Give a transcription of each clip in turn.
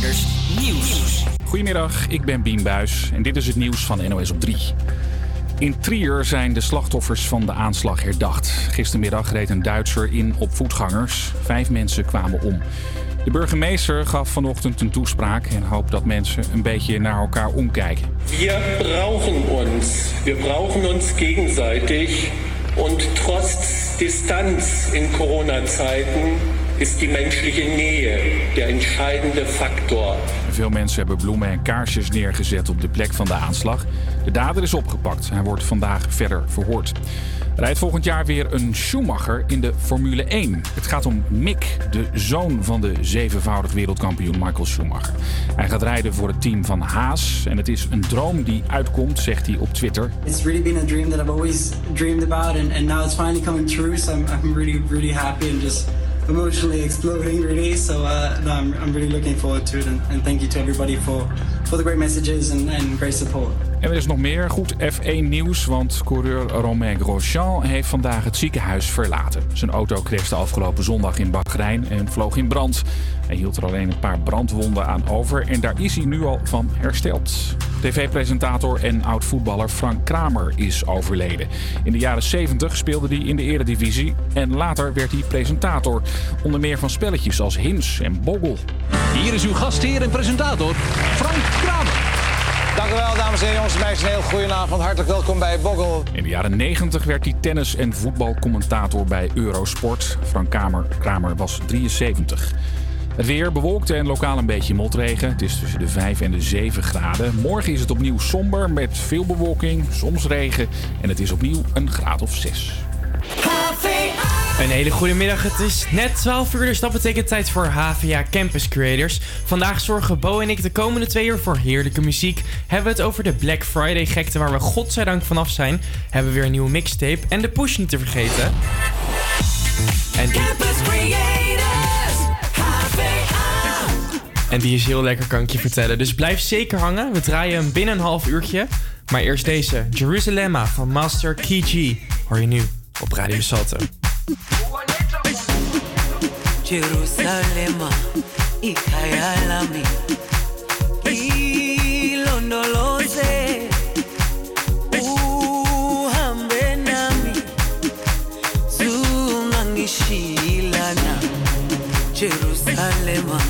Nieuws. Goedemiddag, ik ben Bien Buis en dit is het nieuws van NOS op 3. In Trier zijn de slachtoffers van de aanslag herdacht. Gistermiddag reed een Duitser in op voetgangers. Vijf mensen kwamen om. De burgemeester gaf vanochtend een toespraak en hoopt dat mensen een beetje naar elkaar omkijken. Wir brauchen uns. Wir brauchen uns gegenseitig. Und trotz Distanz in Corona-Zeiten ist die menschliche Nähe der entscheidende Faktor. Veel mensen hebben bloemen en kaarsjes neergezet op de plek van de aanslag. De dader is opgepakt. Hij wordt vandaag verder verhoord. Er rijdt volgend jaar weer een Schumacher in de Formule 1. Het gaat om Mick, de zoon van de zevenvoudig wereldkampioen Michael Schumacher. Hij gaat rijden voor het team van Haas. En het is een droom die uitkomt, zegt hij op Twitter. It's really been a dream that I've always dreamed about, and, and now it's finally coming true. So I'm, I'm really, really happy and just emotionally exploding, really. So uh, no, I'm, I'm really looking forward to it. And, and thank you to everybody for, for the great messages and, and great support. En er is nog meer goed F1 nieuws, want coureur Romain Grosjean heeft vandaag het ziekenhuis verlaten. Zijn auto crashte afgelopen zondag in Bahrein en vloog in brand. Hij hield er alleen een paar brandwonden aan over en daar is hij nu al van hersteld. TV-presentator en oud-voetballer Frank Kramer is overleden. In de jaren 70 speelde hij in de eredivisie en later werd hij presentator. Onder meer van spelletjes als Hims en Boggel. Hier is uw gastheer en presentator, Frank Kramer. Dank u wel, dames en heren, jongens en meisjes. Een heel goedenavond. Hartelijk welkom bij Boggel. In de jaren 90 werd hij tennis- en voetbalcommentator bij Eurosport. Frank Kramer, Kramer was 73. Het weer bewolkt en lokaal een beetje motregen. Het is tussen de 5 en de 7 graden. Morgen is het opnieuw somber met veel bewolking, soms regen. En het is opnieuw een graad of 6. Een hele goede middag. Het is net 12 uur, dus dat betekent tijd voor HVA Campus Creators. Vandaag zorgen Bo en ik de komende twee uur voor heerlijke muziek. Hebben we het over de Black Friday gekte waar we godzijdank vanaf zijn. Hebben we weer een nieuwe mixtape en de push niet te vergeten. En die, Campus Creators. HVA. en die is heel lekker, kan ik je vertellen. Dus blijf zeker hangen. We draaien hem binnen een half uurtje. Maar eerst deze, Jeruzalemma van Master Key G. Hoor je nu op Radio Salto. Jerusalema ikhaya ilondoloze uhambe nami zungangishilana Jerusalema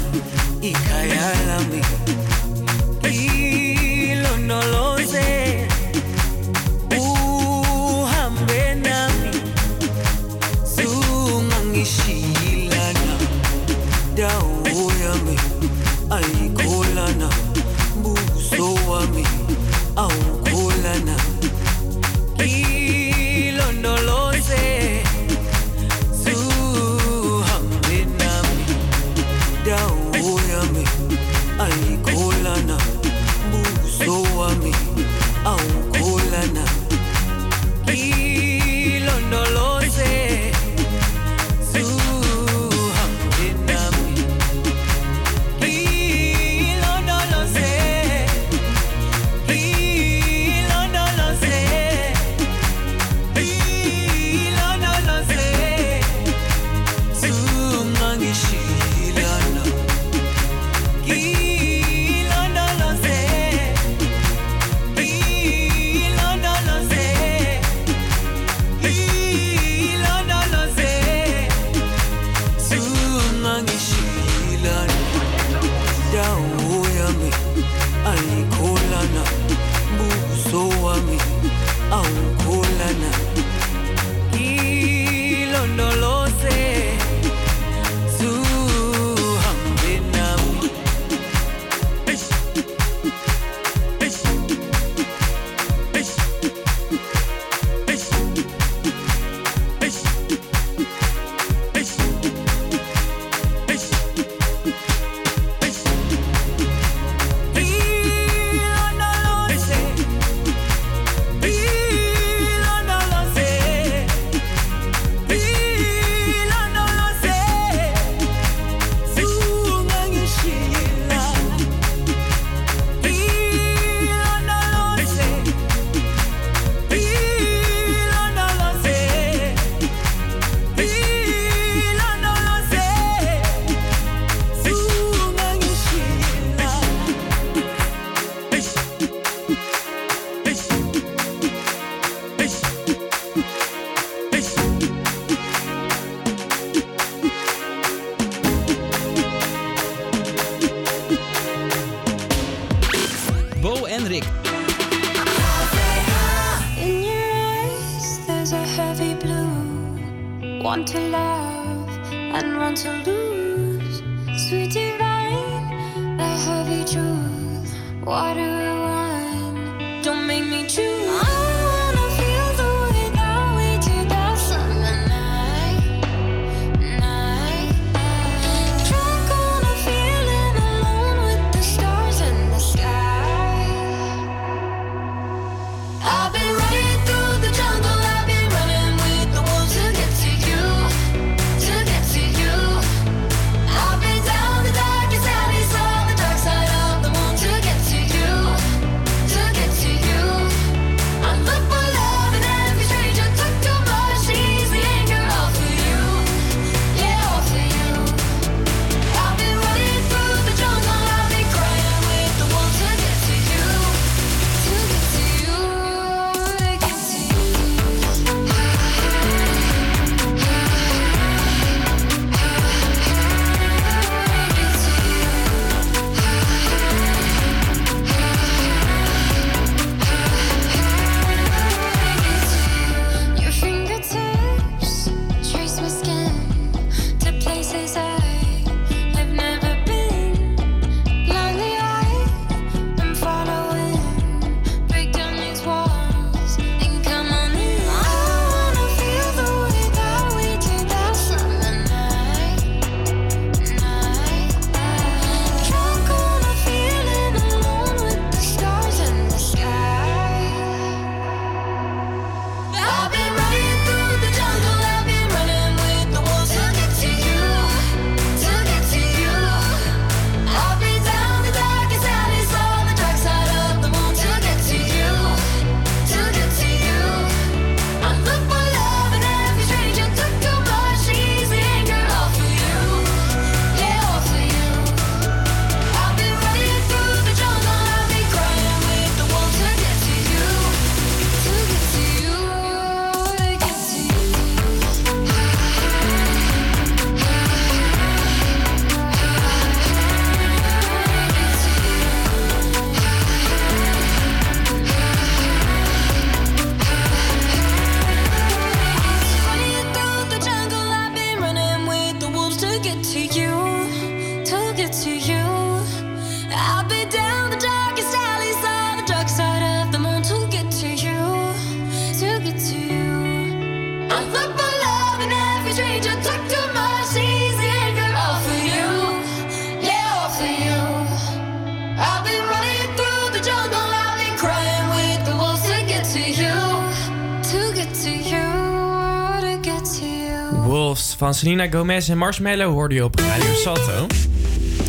van Selena Gomez en Marshmallow hoorde je op Radio Salto.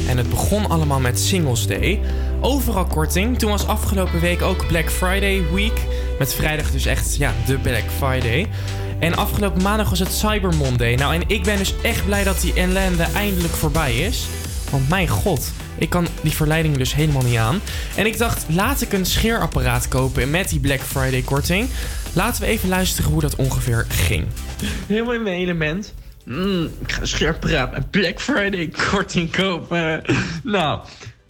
En het begon allemaal met Singles Day. Overal korting. Toen was afgelopen week ook Black Friday week. Met vrijdag dus echt, ja, de Black Friday. En afgelopen maandag was het Cyber Monday. Nou, en ik ben dus echt blij dat die ellende eindelijk voorbij is. Want mijn god, ik kan die verleiding dus helemaal niet aan. En ik dacht, laat ik een scheerapparaat kopen met die Black Friday korting. Laten we even luisteren hoe dat ongeveer ging. Helemaal in mijn element. Mm, ik ga een scheerapparaat met Black Friday korting kopen. nou,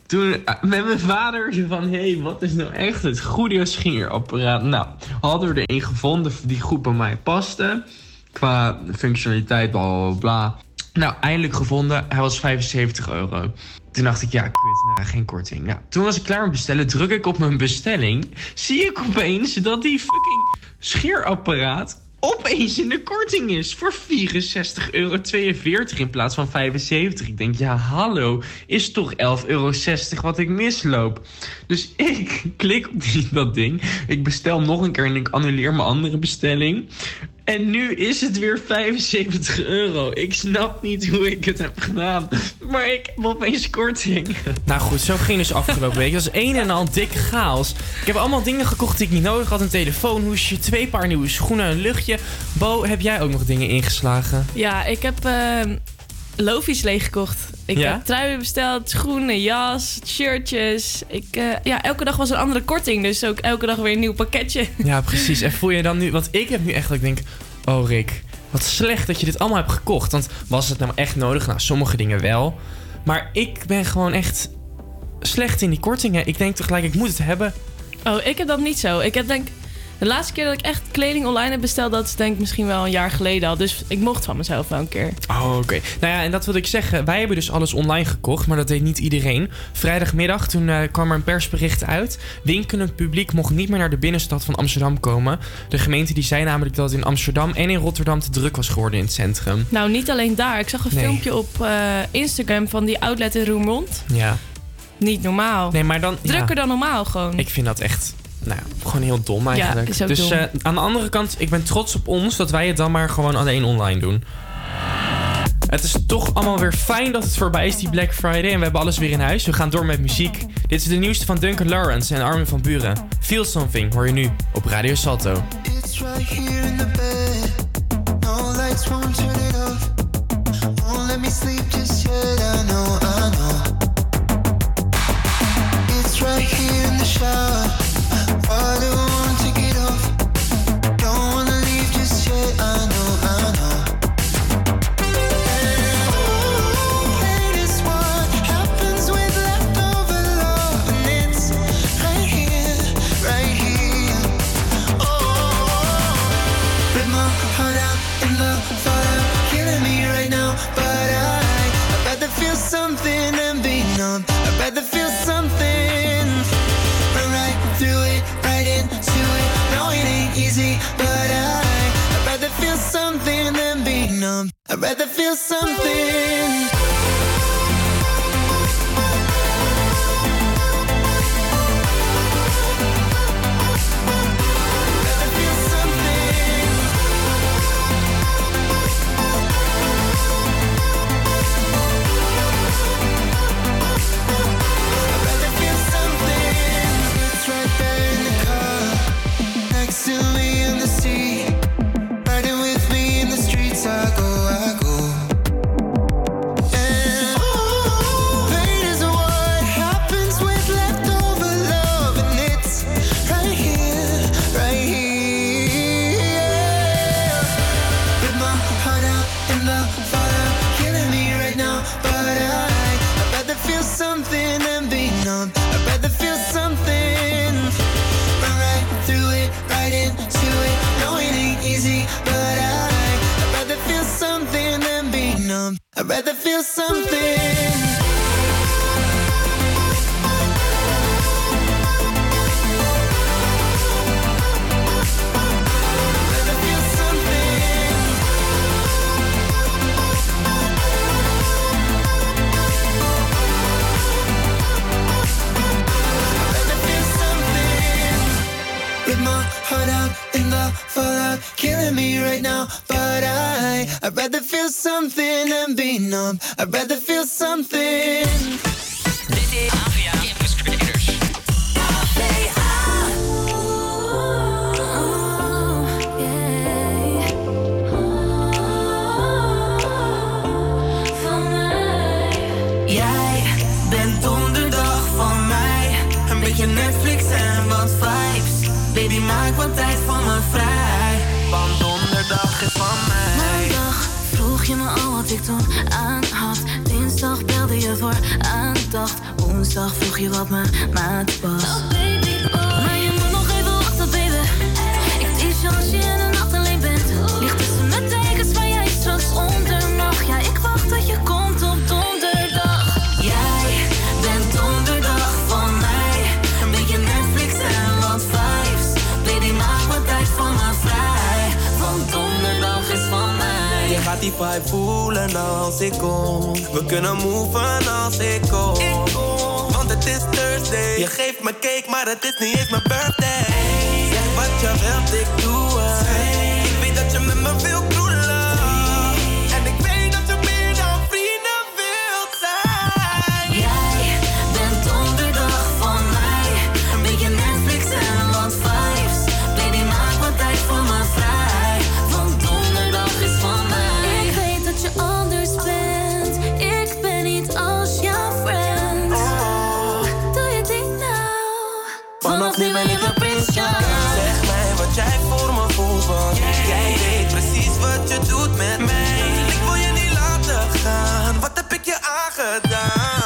toen eh, met mijn vader van... hé, hey, wat is nou echt het goede scheerapparaat? Nou, hadden we er een gevonden die goed bij mij paste. Qua functionaliteit, bla bla bla. Nou, eindelijk gevonden. Hij was 75 euro. Toen dacht ik, ja, kut, nou, geen korting. Nou, toen was ik klaar met bestellen. Druk ik op mijn bestelling. Zie ik opeens dat die fucking scheerapparaat opeens in de korting is. Voor 64,42 euro in plaats van 75. Ik denk, ja, hallo. Is toch 11,60 euro wat ik misloop. Dus ik klik op dat ding. Ik bestel nog een keer en ik annuleer mijn andere bestelling. En nu is het weer 75 euro. Ik snap niet hoe ik het heb gedaan. Maar ik heb opeens korting. Nou goed, zo ging dus afgelopen week. Dat is een en al dikke chaos. Ik heb allemaal dingen gekocht die ik niet nodig had. Een telefoonhoesje, twee paar nieuwe schoenen, een luchtje. Bo, heb jij ook nog dingen ingeslagen? Ja, ik heb eh lofies leeggekocht. Ik Ja? heb truien besteld, schoenen, jas, shirtjes. Ik, eh, ja, elke dag was een andere korting, dus ook elke dag weer een nieuw pakketje. Ja, precies. En voel je dan nu... Want ik heb nu echt dat ik denk... Oh Rick, wat slecht dat je dit allemaal hebt gekocht. Want was het nou echt nodig? Nou, sommige dingen wel. Maar ik ben gewoon echt slecht in die kortingen. Ik denk tegelijk, ik moet het hebben. Oh, ik heb dat niet zo. Ik heb denk De laatste keer dat ik echt kleding online heb besteld, dat is denk ik misschien wel een jaar geleden al. Dus ik mocht van mezelf wel een keer. Oh, oké. Nou ja, en dat wilde ik zeggen. Wij hebben dus alles online gekocht, maar dat deed niet iedereen. Vrijdagmiddag, toen eh, kwam er een persbericht uit. Winkelend publiek mocht niet meer naar de binnenstad van Amsterdam komen. De gemeente die zei namelijk dat het in Amsterdam en in Rotterdam te druk was geworden in het centrum. Nou, niet alleen daar. Ik zag een Nee. filmpje op eh, Instagram van die outlet in Roermond. Ja. Niet normaal. Nee, maar dan... ja. Drukker dan normaal gewoon. Ik vind dat echt, nou, gewoon heel dom eigenlijk. is ook dus dom. eh, aan de andere kant, ik ben trots op ons dat wij het dan maar gewoon alleen online doen. Het is toch allemaal weer fijn dat het voorbij is, die Black Friday. En we hebben alles weer in huis. We gaan door met muziek. Dit is de nieuwste van Duncan Lawrence en Armin van Buren. Feel Something hoor je nu op Radio Salto. It's right here in the bed. No lights won't turn it off. Won't let me sleep just yet. I know, I know. It's right here in the shower. I'd rather feel something. Rather feel something. I'd rather feel something than be numb. I'd rather feel something. Ik toen aan had. Dinsdag belde je voor aandacht. Woensdag vroeg je wat mijn maat was. Maar je moet nog even wachten, baby. Ik als je in die vibe voelen als ik kom. We kunnen moven als ik kom. Want het is Thursday. Je geeft me cake, maar het is niet eens mijn birthday. Wat je wilt, ik doe het. Jij voor me voelt, want jij weet precies wat je doet met mij. Ik wil je niet laten gaan, wat heb ik je aangedaan?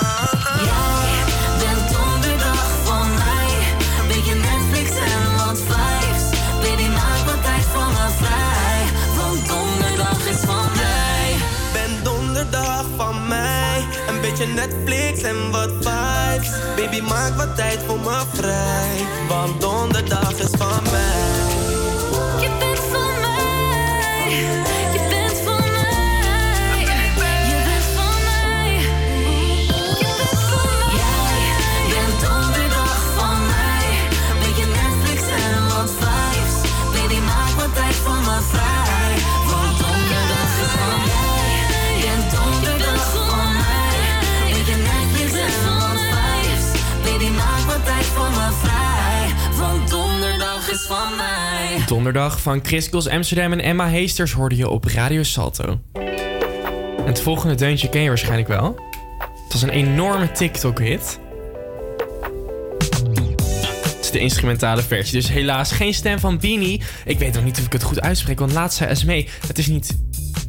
Beetje Netflix en wat vibes. Baby, maak wat tijd voor me vrij. Want donderdag is van mij. Van mij. Donderdag van Chris Goss Amsterdam en Emma Heesters hoorde je op Radio Salto. Het volgende deuntje ken je waarschijnlijk wel. Het was een enorme TikTok-hit. Het is de instrumentale versie, dus helaas geen stem van Beanie. Ik weet nog niet of ik het goed uitspreek, want laatst zei Esmee, het is niet...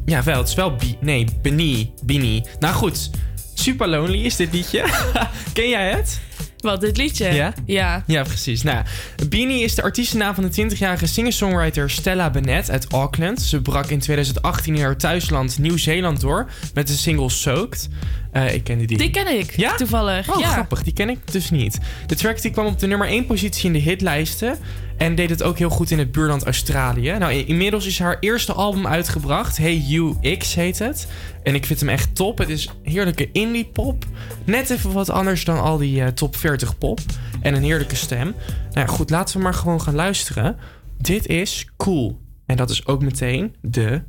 Ja, wel, het is wel. Nee, Beanie. Beanie. Nou goed, Super Lonely is dit liedje. ken jij het? Wat, dit liedje? Ja? Ja. Ja, precies. Nou, Beanie is de artiestennaam van de 20-jarige singer-songwriter Stella Bennett uit Auckland. Ze brak in 2018 in haar thuisland Nieuw-Zeeland door met de single Soaked. Eh, ik kende die. Die ken ik, Ja? toevallig. Oh, ja. grappig. Die ken ik dus niet. De track die kwam op de nummer 1 positie in de hitlijsten. En deed het ook heel goed in het buurland Australië. Nou, inmiddels is haar eerste album uitgebracht. Hey You X heet het. En ik vind hem echt top. Het is heerlijke indie pop. Net even wat anders dan al die eh, top 40 pop. En een heerlijke stem. Nou ja, goed, laten we maar gewoon gaan luisteren. Dit is Cool. En dat is ook meteen de...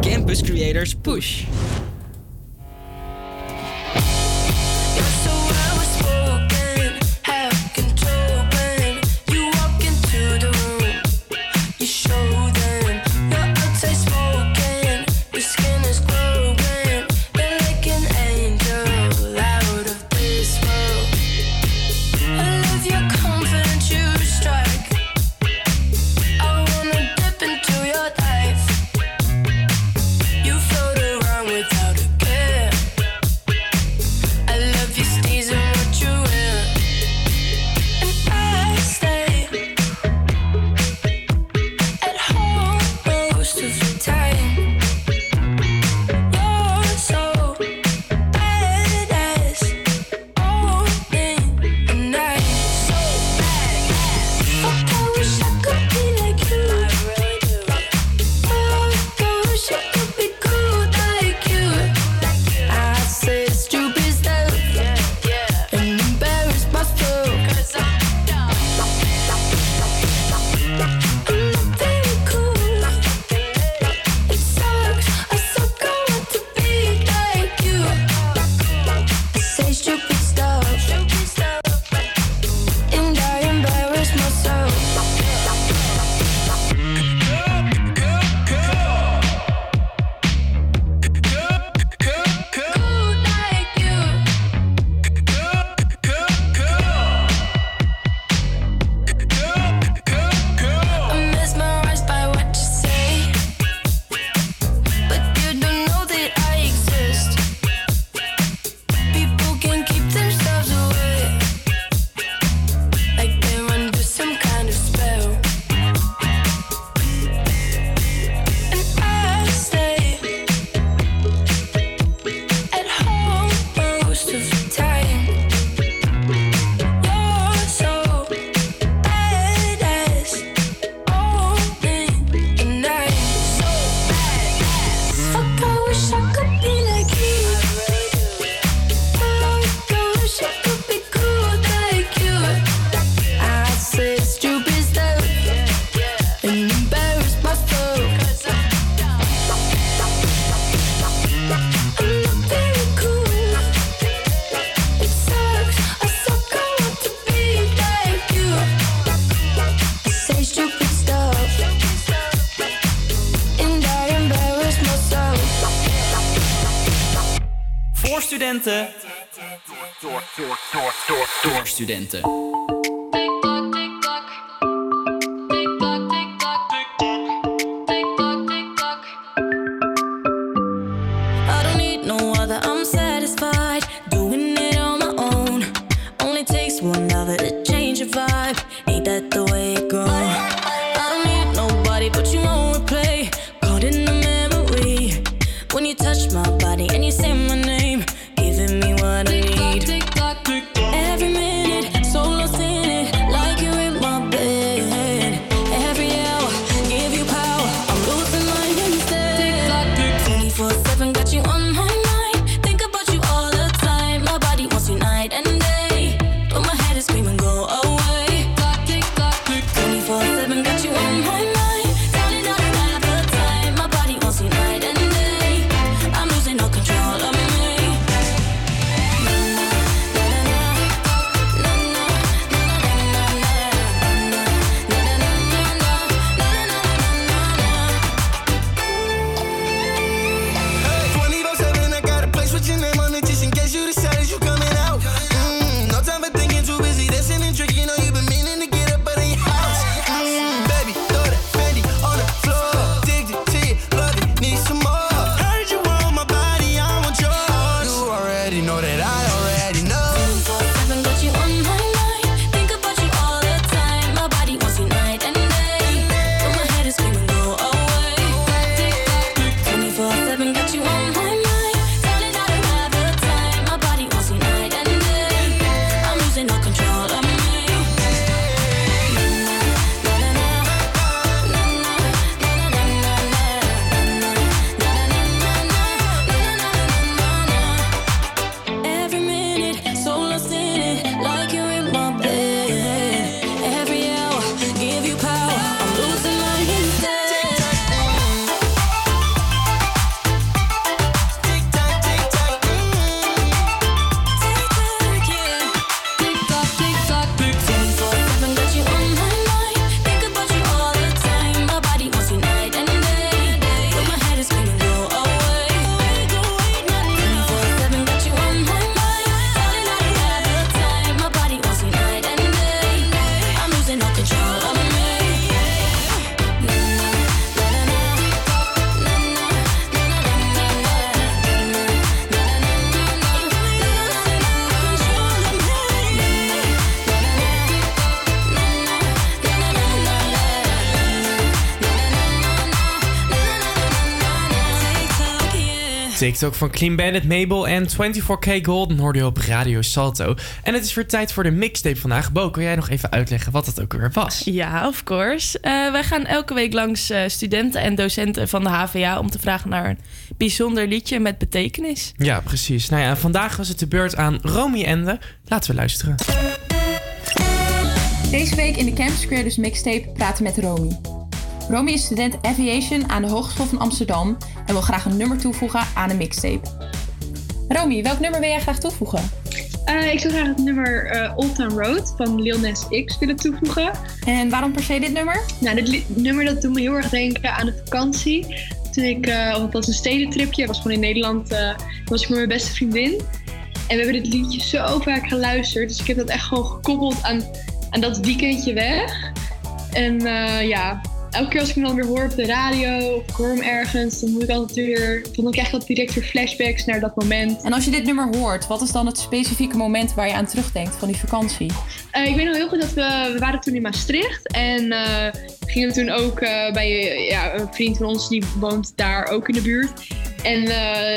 Campus Creators Push. So TikTok van Clean Bandit, Mabel en 24K Golden hoorde je op Radio Salto. En het is weer tijd voor de mixtape vandaag. Bo, kun jij nog even uitleggen wat het ook weer was? Ja, of course. Eh, wij gaan elke week langs eh, studenten en docenten van de HVA om te vragen naar een bijzonder liedje met betekenis. Ja, precies. Nou ja, vandaag was het de beurt aan Romy Ende. Laten we luisteren. Deze week in de Campus Creators Mixtape praten met Romy. Romy is student Aviation aan de Hogeschool van Amsterdam en wil graag een nummer toevoegen aan de mixtape. Romy, welk nummer wil jij graag toevoegen? Eh, ik zou graag het nummer eh, Old Town Road van Lil Nas X willen toevoegen. En waarom per se dit nummer? Nou, dit li- nummer dat doet me heel erg denken aan de vakantie. Toen ik, want het was een stedentripje, was gewoon in Nederland, was ik met mijn beste vriendin. En we hebben dit liedje zo vaak geluisterd, dus ik heb dat echt gewoon gekoppeld aan, aan dat weekendje weg. En ja, elke keer als ik hem dan weer hoor op de radio of ik hoor hem ergens, dan moet ik altijd weer, dan krijg ik dat direct weer flashbacks naar dat moment. En als je dit nummer hoort, wat is dan het specifieke moment waar je aan terugdenkt van die vakantie? Eh, ik weet nog heel goed dat we, we waren toen in Maastricht en eh, we gingen toen ook eh, bij ja, een vriend van ons die woont daar ook in de buurt. En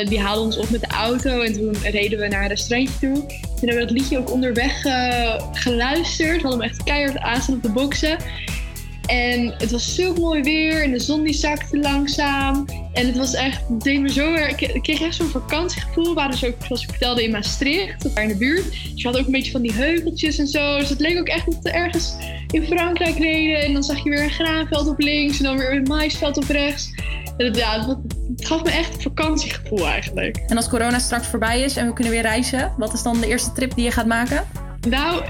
die haalde ons op met de auto en toen reden we naar een restaurantje toe. Toen hebben we dat liedje ook onderweg eh, geluisterd. We hadden hem echt keihard aanstaan op de boksen. En het was zo mooi weer en de zon die zakte langzaam. En het was echt, het deed me zo erg. Ik kreeg echt zo'n vakantiegevoel. We waren dus ook, zoals ik vertelde, in Maastricht, daar in de buurt. Dus je had ook een beetje van die heuveltjes en zo. Dus het leek ook echt dat we ergens in Frankrijk reden. En dan zag je weer een graanveld op links en dan weer een maisveld op rechts. En het, ja, het, het gaf me echt een vakantiegevoel eigenlijk. En als corona straks voorbij is en we kunnen weer reizen, wat is dan de eerste trip die je gaat maken? Nou,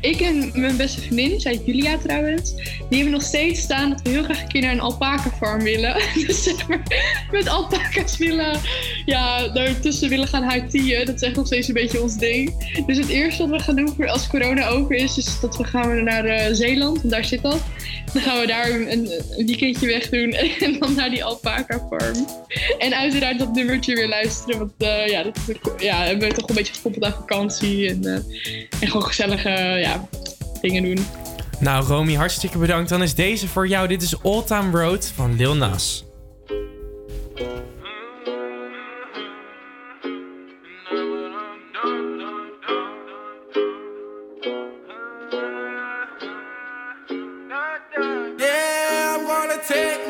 ik en mijn beste vriendin, zij Julia trouwens, die hebben nog steeds staan dat we heel graag een keer naar een alpaca farm willen. Dus zeg maar, met alpaca's willen, ja, daartussen willen gaan huitieën. Dat is echt nog steeds een beetje ons ding. Dus het eerste wat we gaan doen als corona over is, is dat we gaan naar eh, Zeeland, want daar zit dat. Dan gaan we daar een, een weekendje weg doen en dan naar die alpaca farm. En uiteraard dat nummertje weer luisteren, want eh, ja, dat ja, hebben toch een beetje gekoppeld aan vakantie en, eh, en gewoon gezellige ja, ja, dingen doen. Nou, Romy, hartstikke bedankt. Dan is deze voor jou. Dit is Old Time Road van Lil Nas. Yeah, I take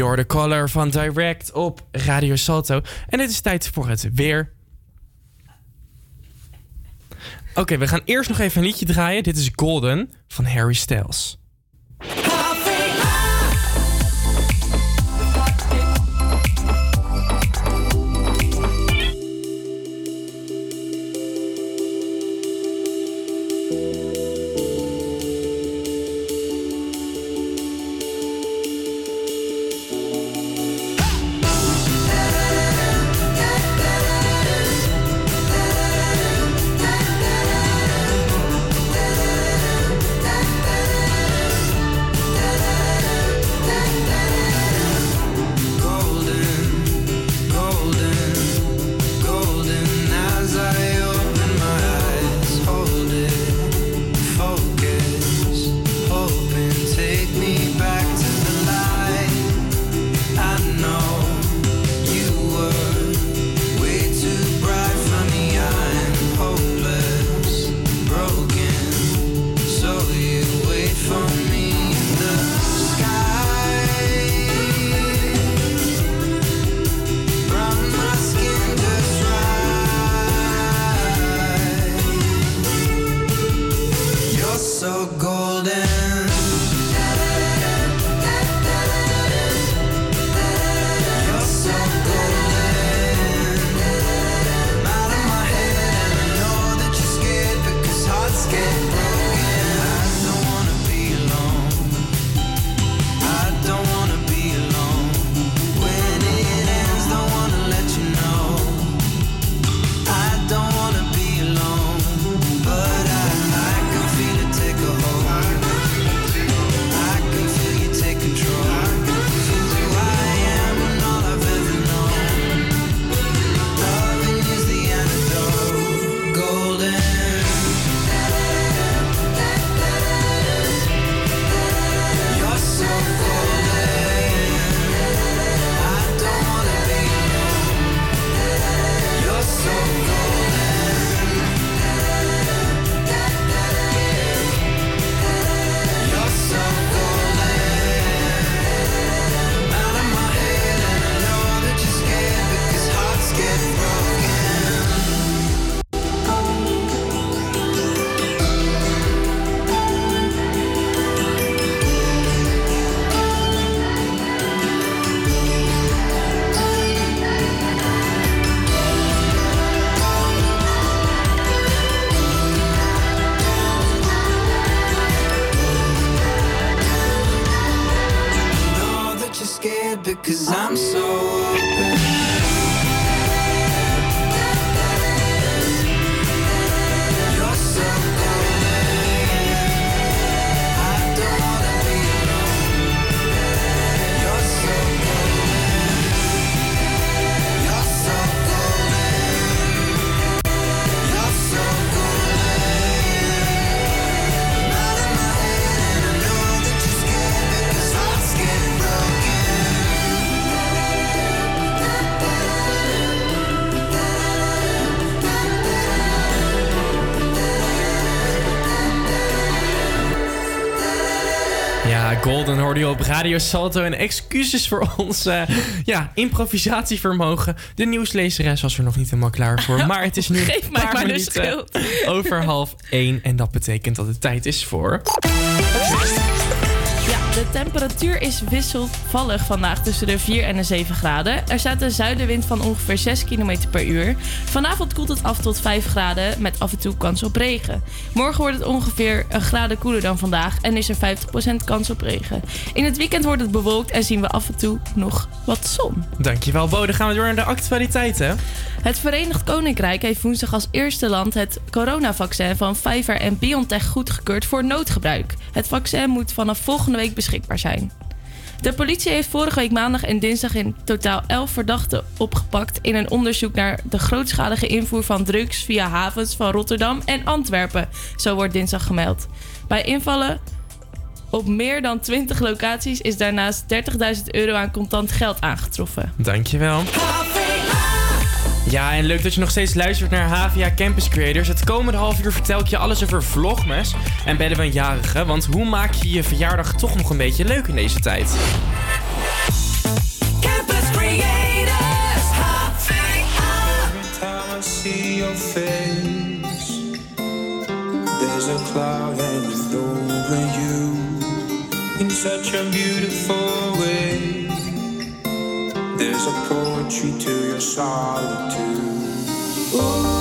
You're the Color van Direct op Radio Salto. En het is tijd voor het weer. Oké, we gaan eerst nog even een liedje draaien. Dit is Golden van Harry Styles. Golden hoorde je op Radio Salto. En excuses voor ons eh, ja, improvisatievermogen. De nieuwslezeres was er nog niet helemaal klaar voor. Maar het is nu Geef een paar minuten over half één. En dat betekent dat het tijd is voor... De temperatuur is wisselvallig vandaag tussen de 4 en de 7 graden. Er staat een zuidenwind van ongeveer 6 km per uur. Vanavond koelt het af tot 5 graden met af en toe kans op regen. Morgen wordt het ongeveer een graden koeler dan vandaag en is er 50% kans op regen. In het weekend wordt het bewolkt en zien we af en toe nog wat zon. Dankjewel, Bo. Dan gaan we door naar de actualiteiten. Het Verenigd Koninkrijk heeft woensdag als eerste land het coronavaccin van Pfizer en BioNTech goedgekeurd voor noodgebruik. Het vaccin moet vanaf volgende week beschikbaar zijn. De politie heeft vorige week maandag en dinsdag in totaal 11 verdachten opgepakt in een onderzoek naar de grootschalige invoer van drugs via havens van Rotterdam en Antwerpen. Zo wordt dinsdag gemeld. Bij invallen op meer dan 20 locaties is daarnaast 30.000 euro aan contant geld aangetroffen. Dankjewel. Ja, en leuk dat je nog steeds luistert naar HVA Campus Creators. Het komende half uur vertel ik je alles over vlogmas en bellen we een jarige. Want hoe maak je je verjaardag toch nog een beetje leuk in deze tijd? Campus Creators, HVA. Every time I see your face, there's a cloud hanging over you in such a beautiful way. There's a poetry to your solitude. Ooh,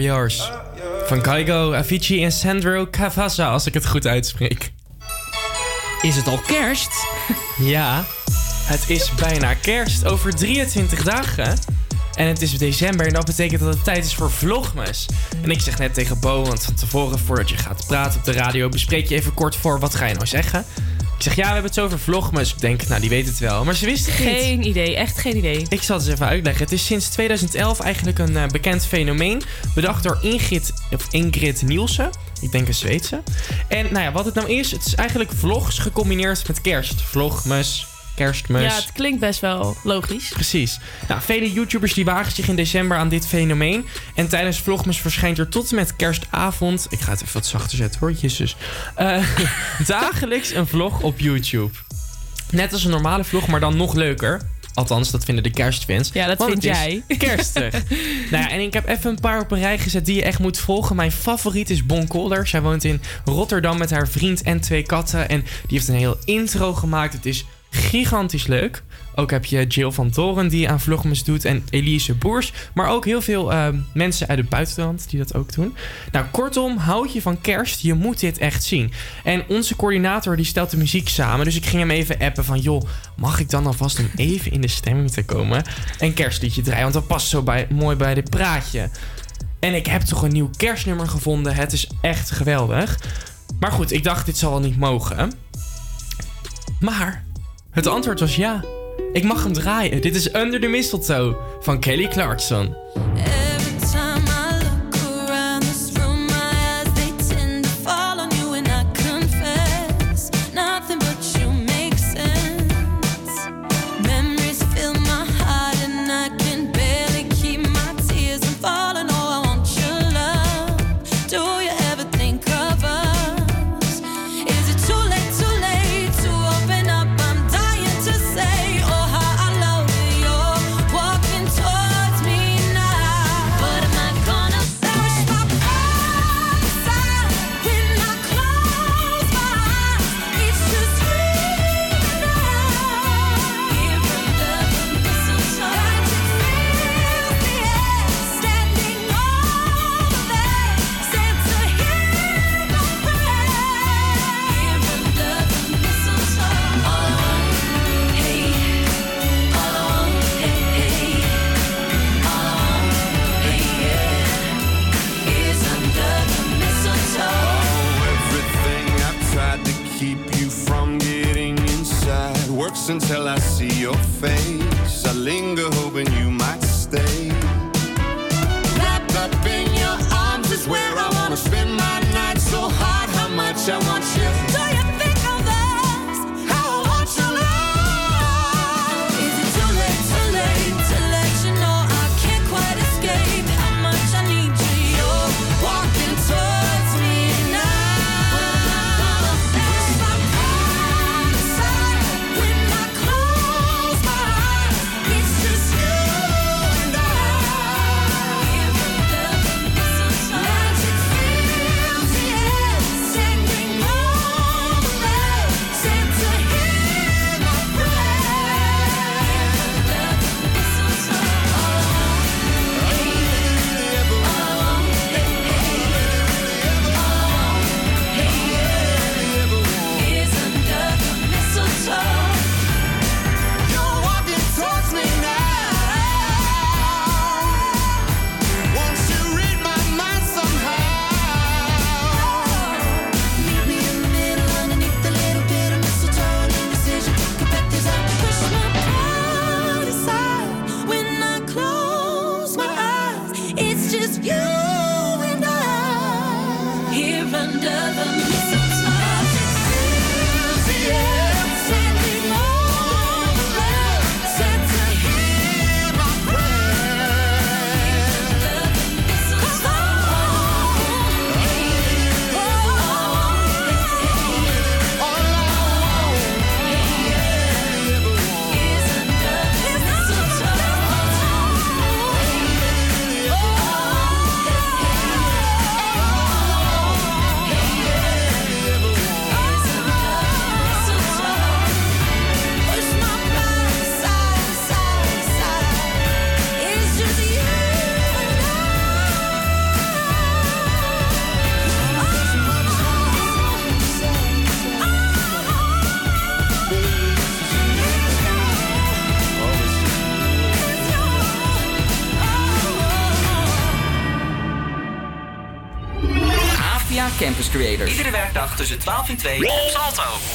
Forever Yours. Van Kaigo, Avicii en Sandro Cavazza, als ik het goed uitspreek. Is het al kerst? Ja, het is bijna kerst. Over 23 dagen. En het is december en dat betekent dat het tijd is voor Vlogmas. En ik zeg net tegen Bo, want van tevoren voordat je gaat praten op de radio... bespreek je even kort voor, wat ga je nou zeggen? Ik zeg, ja, we hebben het zo over Vlogmas. Ik denk, nou, die weet het wel. Maar ze wist het niet. Geen idee, echt geen idee. Ik zal het eens even uitleggen. Het is sinds 2011 eigenlijk een eh, bekend fenomeen. Bedacht door Ingrid, of Ingrid Nielsen. Ik denk een Zweedse. En nou ja, wat het nou is, het is eigenlijk vlogs gecombineerd met kerst. Vlogmas, kerstmis. Ja, het klinkt best wel logisch. Precies. Nou, vele YouTubers die wagen zich in december aan dit fenomeen. En tijdens Vlogmas verschijnt er tot en met kerstavond... Ik ga het even wat zachter zetten hoor, jezus. Eh, dagelijks een vlog op YouTube. Net als een normale vlog, maar dan nog leuker. Althans, dat vinden de kerstfans. Ja, dat Want vind jij. Kerstig. nou ja, en ik heb even een paar op een rij gezet die je echt moet volgen. Mijn favoriet is Bon Kolder. Zij woont in Rotterdam met haar vriend en twee katten. En die heeft een heel intro gemaakt. Het is gigantisch leuk. Ook heb je Jill van Toren die aan Vlogmas doet en Elise Boers. Maar ook heel veel eh, mensen uit het buitenland die dat ook doen. Nou, kortom, houd je van kerst. Je moet dit echt zien. En onze coördinator die stelt de muziek samen. Dus ik ging hem even appen van... joh, mag ik dan alvast om even in de stemming te komen... een kerstliedje draaien? Want dat past zo bij, mooi bij dit praatje. En ik heb toch een nieuw kerstnummer gevonden. Het is echt geweldig. Maar goed, ik dacht dit zal wel niet mogen. Maar het antwoord was ja. Ik mag hem draaien. Dit is Under the Mistletoe van Kelly Clarkson. Creators. Iedere werkdag tussen 12 en 2 op Salto.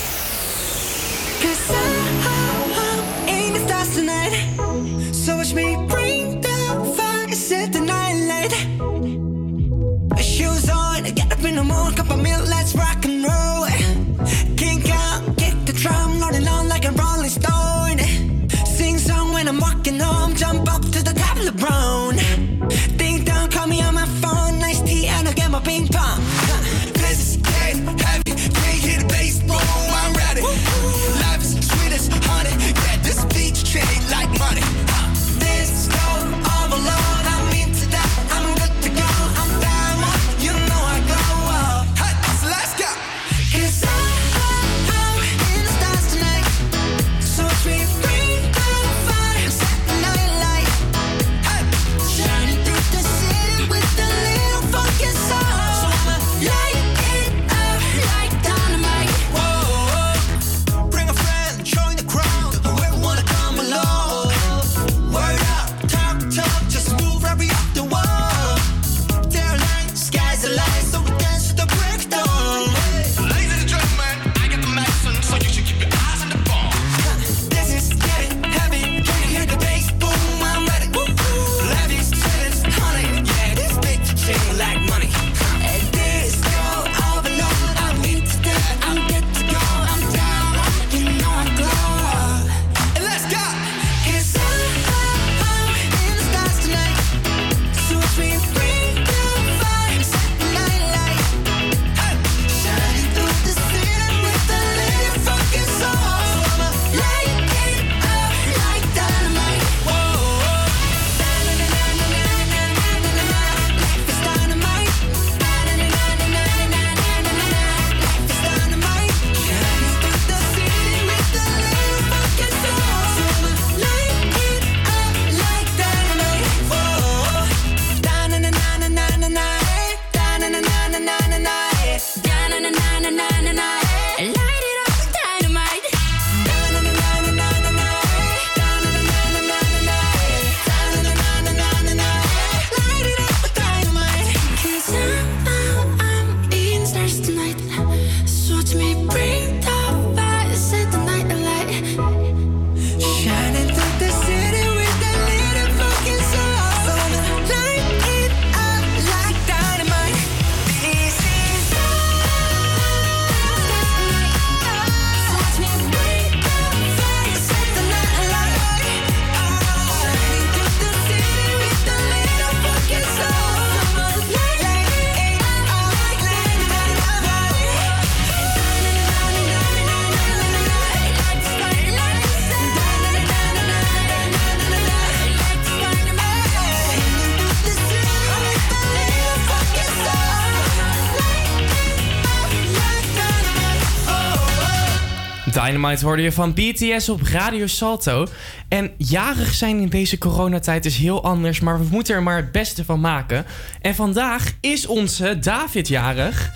Dynamite hoorde je van BTS op Radio Salto. En jarig zijn in deze coronatijd is heel anders, maar we moeten er maar het beste van maken. En vandaag is onze David jarig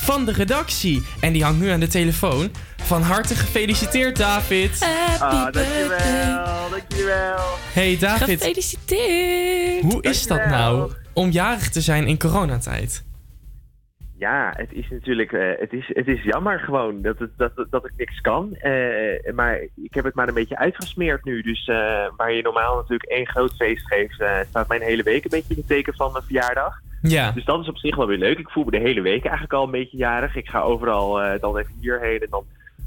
van de redactie. En die hangt nu aan de telefoon. Van harte gefeliciteerd, David. Happy dankjewel, dankjewel. Hey David, Gefeliciteerd. hoe is dat nou om jarig te zijn in coronatijd? Ja, het is natuurlijk eh, het is, het is jammer gewoon dat, het, dat, dat ik niks kan. Eh, maar ik heb het maar een beetje uitgesmeerd nu. Dus eh, waar je normaal natuurlijk één groot feest geeft, staat mijn hele week een beetje in het teken van mijn verjaardag. Ja. Dus dat is op zich wel weer leuk. Ik voel me de hele week eigenlijk al een beetje jarig. Ik ga overal dan even hierheen en dan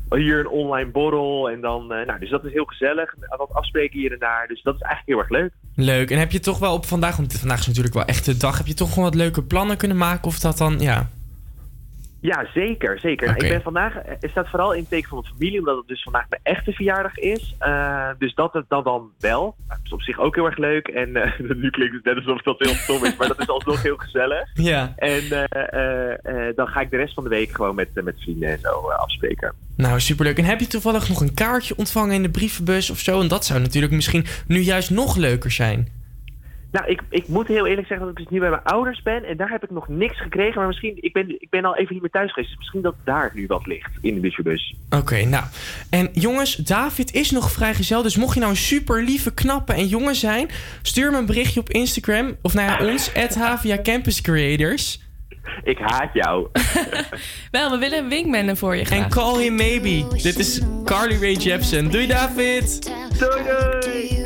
hier een online borrel. En dan, nou, dus dat is heel gezellig. Wat afspreken hier en daar. Dus dat is eigenlijk heel erg leuk. Leuk. En heb je toch wel op vandaag, want vandaag is natuurlijk wel echt de dag, heb je toch gewoon wat leuke plannen kunnen maken? Of dat dan, ja. Ja, zeker. zeker. Nou, ik ben vandaag, eh, het staat vooral in het teken van mijn familie, omdat het dus vandaag mijn echte verjaardag is. Eh, dus dat het dan, dan wel. Nou, dat is op zich ook heel erg leuk. En eh, nu klinkt het net alsof dat heel stom is, maar dat is alsnog heel gezellig. Ja. En eh, eh, eh, dan ga ik de rest van de week gewoon met, met vrienden en zo afspreken. Nou, superleuk. En heb je toevallig nog een kaartje ontvangen in de brievenbus of zo? En dat zou natuurlijk misschien nu juist nog leuker zijn. Nou, ik, ik moet heel eerlijk zeggen dat ik dus nu bij mijn ouders ben. En daar heb ik nog niks gekregen. Maar misschien, ik ben, ik ben al even niet meer thuis geweest. Dus misschien dat daar nu wat ligt in de brievenbus. Oké, nou. En jongens, David is nog vrijgezel. Dus mocht je nou een super lieve, knappe en jongen zijn... stuur me een berichtje op Instagram. Of naar ons, Havia Campus Creators. Ik haat jou. Wel, we willen een wingman voor je graag. En call him maybe. Dit is Carly Rae Jepsen. Doei David! Doei doei!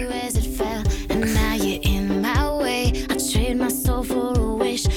Soul for a wish,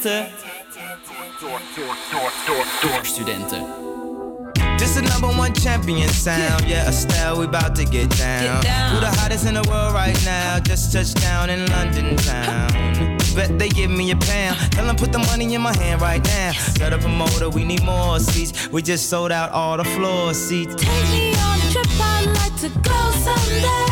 studenten. Door, door, door, door, door studenten. This the number one champion sound. Yeah, Estelle, we about to get down. down. Who the hottest in the world right now? Just touched down in London town. Bet they give me a pound. Tell them put the money in my hand right now. Set up a motor, we need more seats. We just sold out all the floor seats. Take me on a trip, I'd like to go someday.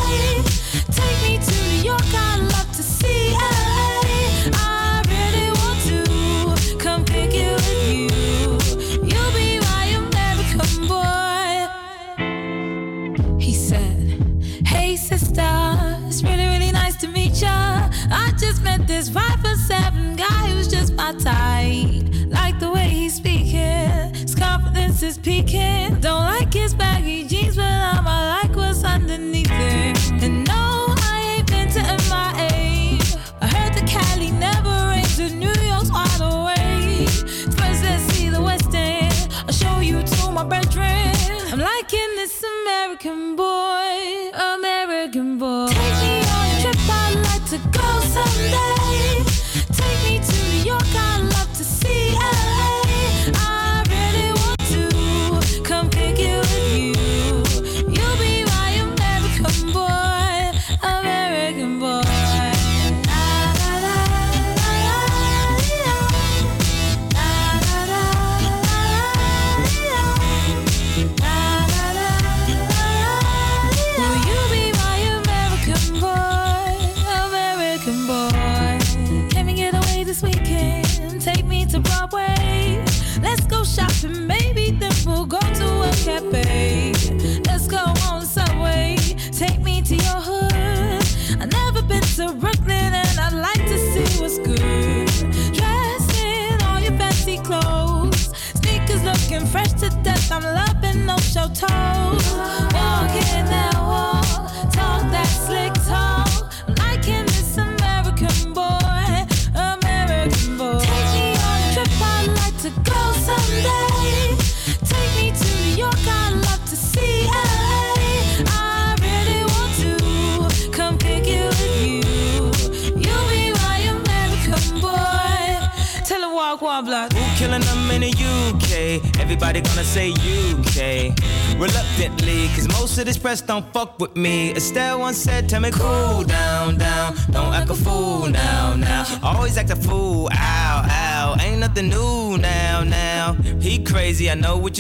Is peaking. Don't Everybody gonna say UK. Reluctantly, cause most of this press don't fuck with me. Estelle once said, Tell me cool down, down. Don't act a fool now, now. Always act a fool, ow, ow. Ain't nothing new now, now. He crazy, I know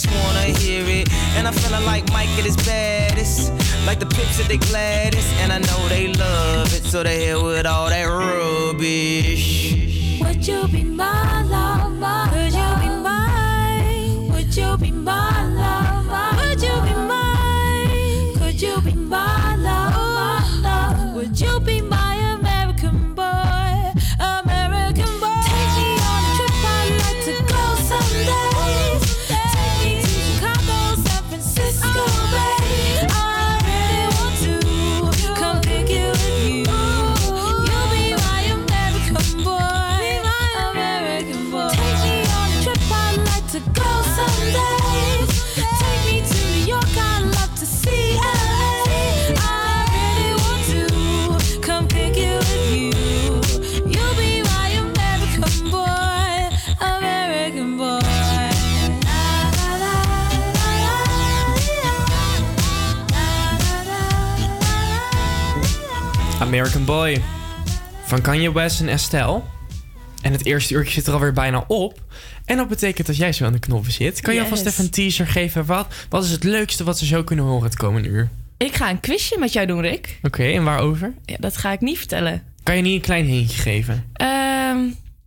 wanna hear it. And I'm feeling like Mike at his baddest. Like the pips at the gladdest. And I know they love it. So they hell with all that rubbish. Would you be my American Boy van Kanye West en Estelle. En het eerste uurtje zit er alweer bijna op. En dat betekent dat jij zo aan de knoppen zit. Kan je Yes. alvast even een teaser geven? Wat, wat is het leukste wat ze zo kunnen horen het komende uur? Ik ga een quizje met jou doen, Rick. Oké, en waarover? Ja, dat ga ik niet vertellen. Kan je niet een klein hintje geven? Ehm,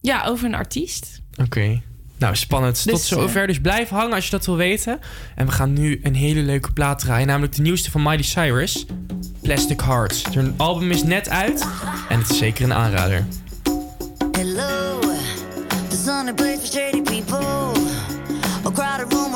ja, over een artiest. Oké. Nou, spannend. Tot Dus, zover. Dus blijf hangen als je dat wil weten. En we gaan nu een hele leuke plaat draaien. Namelijk de nieuwste van Miley Cyrus. Plastic Hearts. Hun album is net uit. En het is zeker een aanrader. Hello, There's only place for shady people. A crowded room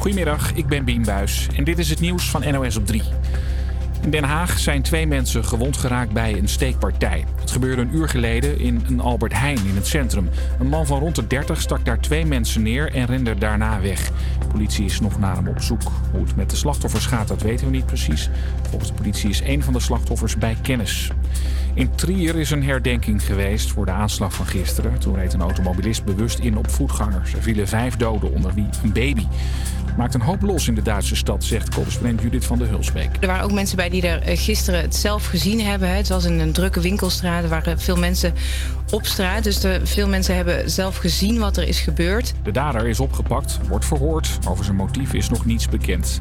Goedemiddag, ik ben Bien Buis en dit is het nieuws van NOS op 3. In Den Haag zijn twee mensen gewond geraakt bij een steekpartij. Het gebeurde een uur geleden in een Albert Heijn in het centrum. Een man van rond de 30 stak daar twee mensen neer en rende daarna weg. De politie is nog naar hem op zoek. Hoe het met de slachtoffers gaat, dat weten we niet precies. Volgens de politie is een van de slachtoffers bij kennis. In Trier is een herdenking geweest voor de aanslag van gisteren. Toen reed een automobilist bewust in op voetgangers. Er vielen vijf doden, onder wie een baby. Maakt een hoop los in de Duitse stad, zegt correspondent Judith van de Hulsbeek. Er waren ook mensen bij die er eh, gisteren het zelf gezien hebben. Het was in een drukke winkelstraat. Er waren veel mensen op straat. Dus de, veel mensen hebben zelf gezien wat er is gebeurd. De dader is opgepakt, wordt verhoord. Over zijn motief is nog niets bekend.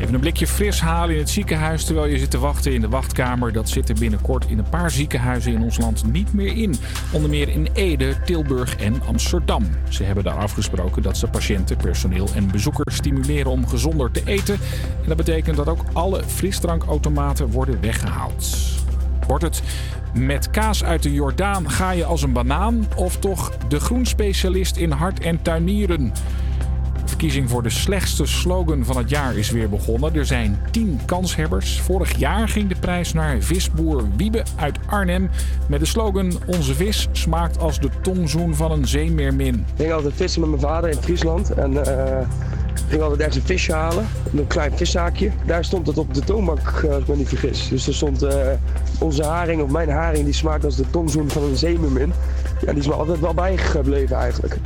Even een blikje fris halen in het ziekenhuis terwijl je zit te wachten in de wachtkamer. Dat zit er binnenkort in een paar ziekenhuizen in ons land niet meer in. Onder meer in Ede, Tilburg en Amsterdam. Ze hebben daar afgesproken dat ze patiënten, personeel en bezoekers stimuleren om gezonder te eten. En dat betekent dat ook alle frisdrankautomaten worden weggehaald. Wordt het met kaas uit de Jordaan ga je als een banaan of toch de groenspecialist in hart en tuinieren? Verkiezing voor de slechtste slogan van het jaar is weer begonnen. Er zijn 10 kanshebbers. Vorig jaar ging de prijs naar visboer Wiebe uit Arnhem met de slogan Onze vis smaakt als de tongzoen van een zeemeermin. Ik ging altijd vissen met mijn vader in Friesland. En eh ging altijd ergens een visje halen. Een klein viszaakje. Daar stond het op de toonbank, eh, als ik me niet vergis. Dus er stond eh, onze haring, of mijn haring, die smaakt als de tongzoen van een zeemermin. ja, die is me altijd wel bijgebleven eigenlijk.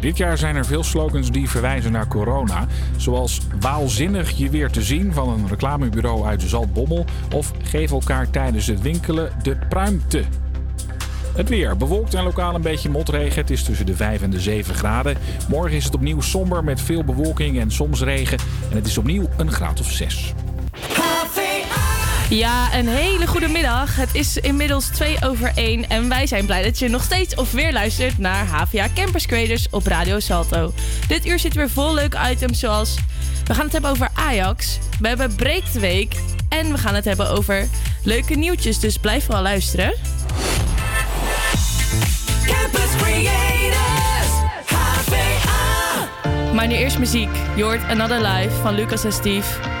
Dit jaar zijn er veel slogans die verwijzen naar corona. Zoals waalzinnig je weer te zien van een reclamebureau uit Zaltbommel. Of geef elkaar tijdens het winkelen de pruimte. Het weer. Bewolkt en lokaal een beetje motregen. Het is tussen de 5 en de 7 graden. Morgen is het opnieuw somber met veel bewolking en soms regen. En het is opnieuw een graad of 6. Ja, een hele goede middag. Het is inmiddels 2 over 1 en wij zijn blij dat je nog steeds of weer luistert naar HVA Campus Creators op Radio Salto. Dit uur zit weer vol leuke items zoals we gaan het hebben over Ajax, we hebben Break de Week en we gaan het hebben over leuke nieuwtjes, dus blijf vooral luisteren. Campus Creators, HVA. Maar nu eerst muziek. Je hoort Another Life van Lucas en Steve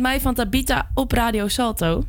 met mij van Tabita op Radio Salto.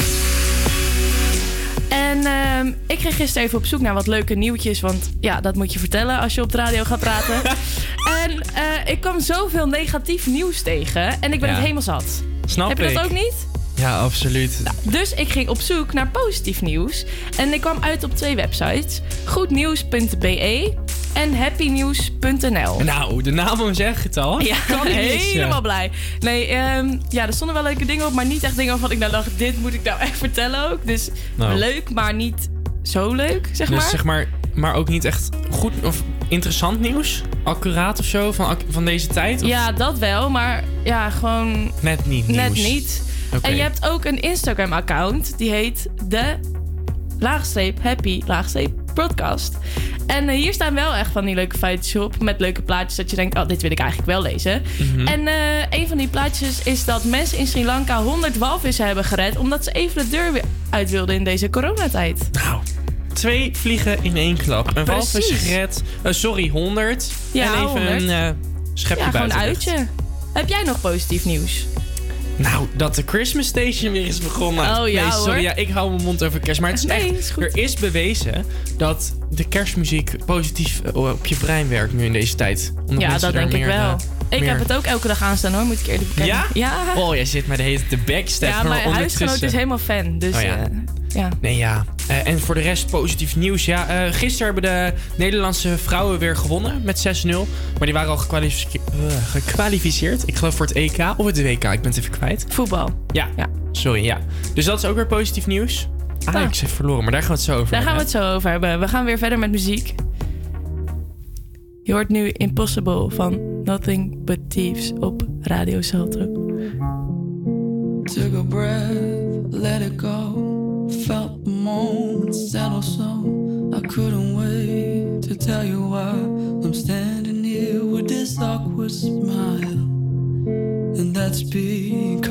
En ehm, ik ging gisteren even op zoek naar wat leuke nieuwtjes. Want ja, dat moet je vertellen als je op de radio gaat praten. en eh, ik kwam zoveel negatief nieuws tegen. En ik ben Ja. het helemaal zat. Snap Heb je dat ik. ook niet? Ja, absoluut. Dus ik ging op zoek naar positief nieuws. En ik kwam uit op twee websites. Goednieuws.be en happynews.nl. Nou, de namen zeggen het al. Ja, Kan missen. helemaal blij. Nee, ehm, ja, er stonden wel leuke dingen op, maar niet echt dingen waarvan ik nou dacht, dit moet ik nou echt vertellen ook. Dus Nou. leuk, maar niet zo leuk, zeg dus maar. zeg maar, maar ook niet echt goed of interessant nieuws? Accuraat of zo van, van deze tijd? Of Ja, dat wel, maar ja, gewoon Net niet nieuws? net niet. En je hebt ook een Instagram-account, die heet de laagstreep happy laagstreep broadcast. En eh, hier staan wel echt van die leuke feitjes op met leuke plaatjes dat je denkt, oh, dit wil ik eigenlijk wel lezen. Mhm. En eh, een van die plaatjes is dat mensen in Sri Lanka 100 walvissen hebben gered omdat ze even de deur weer uit wilden in deze coronatijd. Nou, twee vliegen in één klap. Een walvis gered. eh, sorry, 100. Ja, en even 100. een schepje ja, gewoon buiten. uitje. Heb jij nog positief nieuws? Nou, dat de Christmas Station weer is begonnen. Oh, ja, nee, sorry, hoor. ja, ik hou mijn mond over kerst. Maar het is Nee, echt, is er is bewezen dat de kerstmuziek positief eh, op je brein werkt nu in deze tijd. Omdat ja, dat denk ik wel. eh, ik meer- heb het ook elke dag aanstaan hoor, moet ik eerlijk bekennen. Ja? Ja. Oh, jij zit maar de hele tijd te backstab. ja, maar mijn huisgenoot is helemaal fan. Dus Oh, ja. ja. ja. Nee, ja. Eh, en voor de rest positief nieuws. Ja, eh, gisteren hebben de Nederlandse vrouwen weer gewonnen met 6-0. Maar die waren al gekwalifice- eh, gekwalificeerd. Ik geloof voor het EK of het WK. Ik ben het even kwijt. Voetbal. Ja. Ja. Sorry, ja. Dus dat is ook weer positief nieuws. Ajax heeft verloren, maar daar gaan we het zo over Daar gaan we hebben, het zo over hebben. We gaan weer verder met muziek. Je hoort nu Impossible van Nothing But Thieves op Radio Salto. Took a breath, let it go. Moment settle so I couldn't wait to tell you why I'm standing here with this awkward smile. And that's because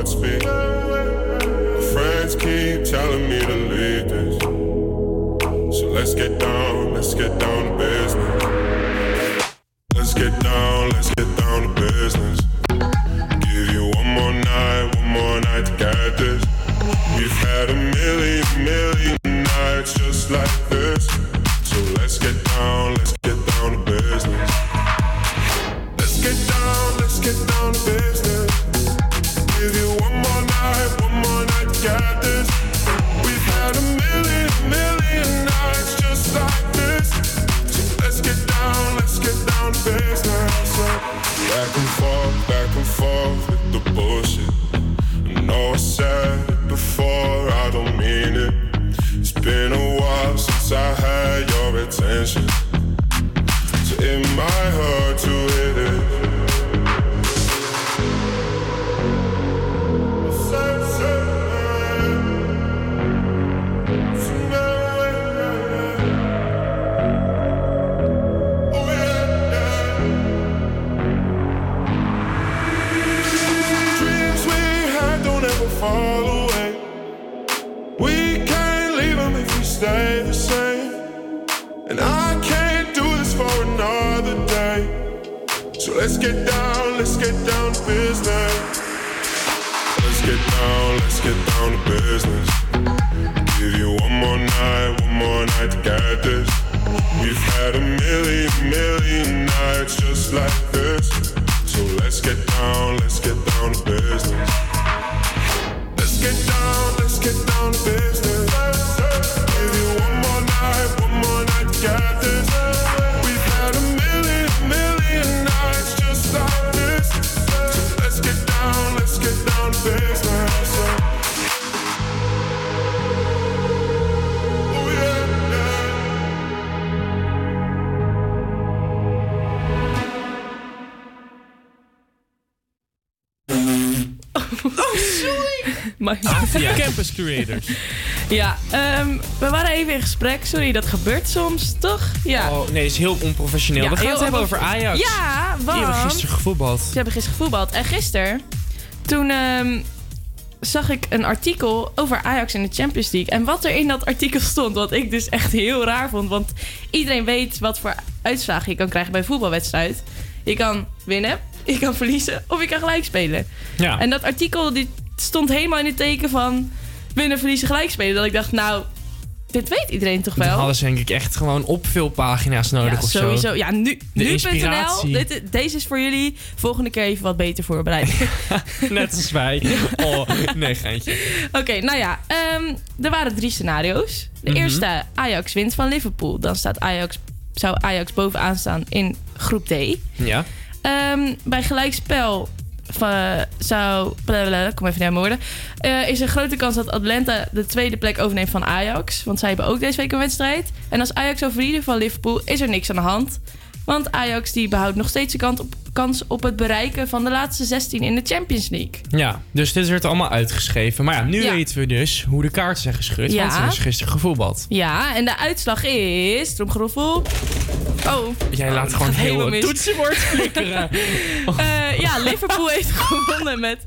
Heart speak. My friends keep telling me to leave this. So let's get down, let's get down to business. Let's get down, let's get Ja, ehm, we waren even in gesprek. Sorry, dat gebeurt soms, toch? Ja. Oh, nee, dat is heel onprofessioneel. Ja, we gaan het hebben over Ajax. Ja, want... Die hebben gisteren gevoetbald. Ze hebben gisteren gevoetbald. En gisteren, toen ehm, zag ik een artikel over Ajax in de Champions League. En wat er in dat artikel stond, wat ik dus echt heel raar vond. Want iedereen weet wat voor uitslagen je kan krijgen bij een voetbalwedstrijd. Je kan winnen, je kan verliezen of je kan gelijk spelen. Ja. En dat artikel die stond helemaal in het teken van winnen, verliezen, gelijk spelen. Dat ik dacht, nou, dit weet iedereen toch Dan wel? hadden ze denk ik echt gewoon op veel pagina's nodig Ja, of sowieso. zo. Ja, nu, De nu.nl. inspiratie. Dit, deze is voor jullie. Volgende keer even wat beter voorbereid. Net als wij. Oh, nee, geintje. Oké, nou ja. ehm, er waren drie scenario's. De Mhm. eerste, Ajax wint van Liverpool. Dan staat Ajax, zou Ajax bovenaan staan in groep D. Ja. Ehm, bij gelijkspel van, zou... kom even naar mijn woorden. Eh, is een grote kans dat Atlanta de tweede plek overneemt van Ajax. Want zij hebben ook deze week een wedstrijd. En als Ajax zou verliezen van Liverpool, is er niks aan de hand. Want Ajax die behoudt nog steeds de kans op, kans op het bereiken van de laatste 16 in de Champions League. Ja, dus dit werd allemaal uitgeschreven. Maar ja, nu Ja. weten we dus hoe de kaarten zijn geschud. Ja. Want er is gisteren gevoetbald. Ja, en de uitslag is... Tromgeroffel. Oh. Jij laat het gewoon heel helemaal het toetsenbord flikkeren. Eh, ja, Liverpool heeft gewonnen met,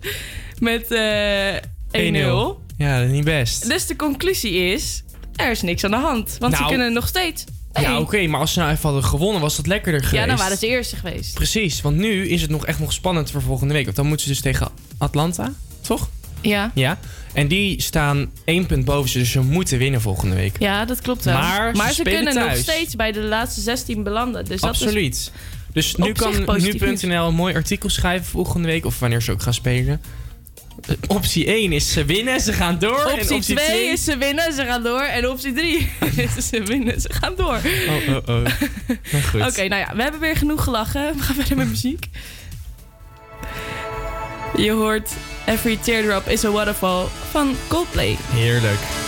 met eh 1-0. Ja, dat is niet best. Dus de conclusie is, er is niks aan de hand. Want ze Nou, kunnen nog steeds... Ja, oké, maar als ze nou even hadden gewonnen, was dat lekkerder geweest. Ja, dan waren ze eerste geweest. Precies, want nu is het nog echt nog spannend voor volgende week. Want dan moeten ze dus tegen Atlanta, toch? Ja. Ja. En die staan één punt boven ze, dus ze moeten winnen volgende week. Ja, dat klopt wel. Maar ze kunnen nog steeds bij de laatste 16 belanden. Dus dat is Absoluut. Dus nu kan nu.nl een mooi artikel schrijven volgende week. Of wanneer ze ook gaan spelen. Eh, optie 1 is ze winnen, ze gaan door. Optie, 2, is ze winnen, ze gaan door. En optie 3 is ze winnen, ze gaan door. Oh, oh, oh. Nou, Oké, nou ja, we hebben weer genoeg gelachen. We gaan verder met muziek. Je hoort Every Teardrop is a Waterfall van Coldplay. Heerlijk.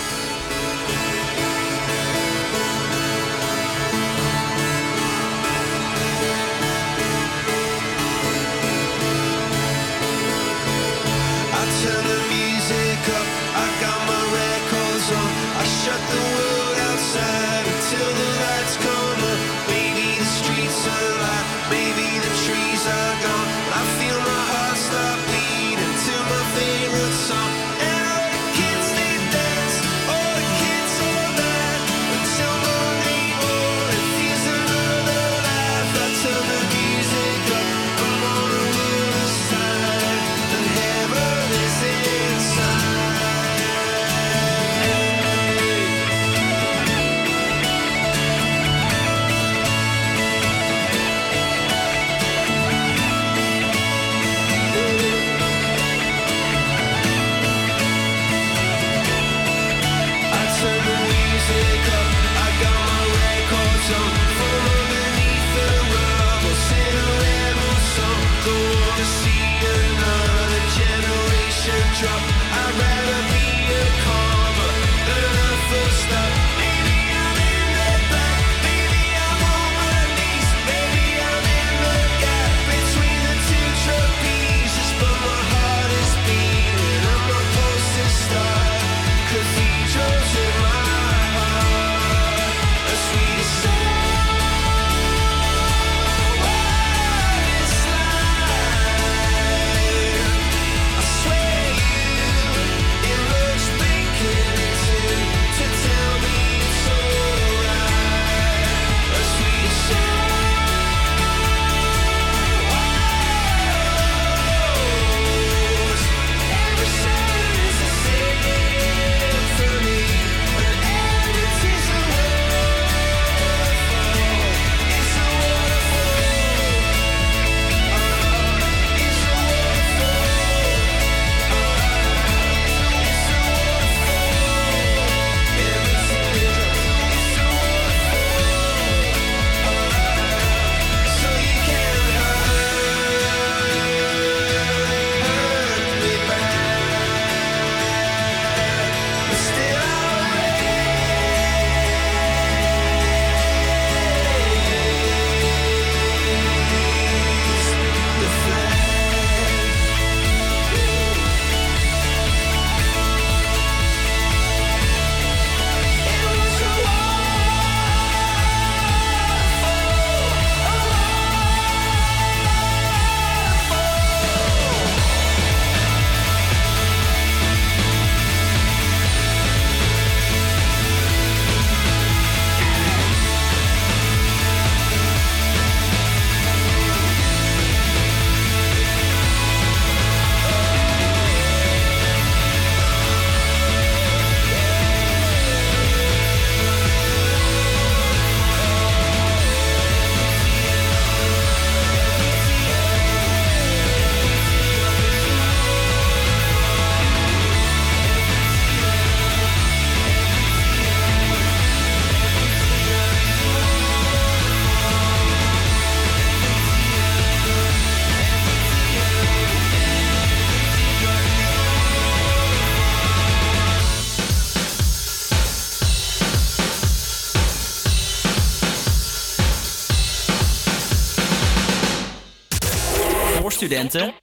studenten.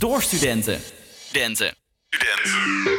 Door studenten. Studenten. Studenten.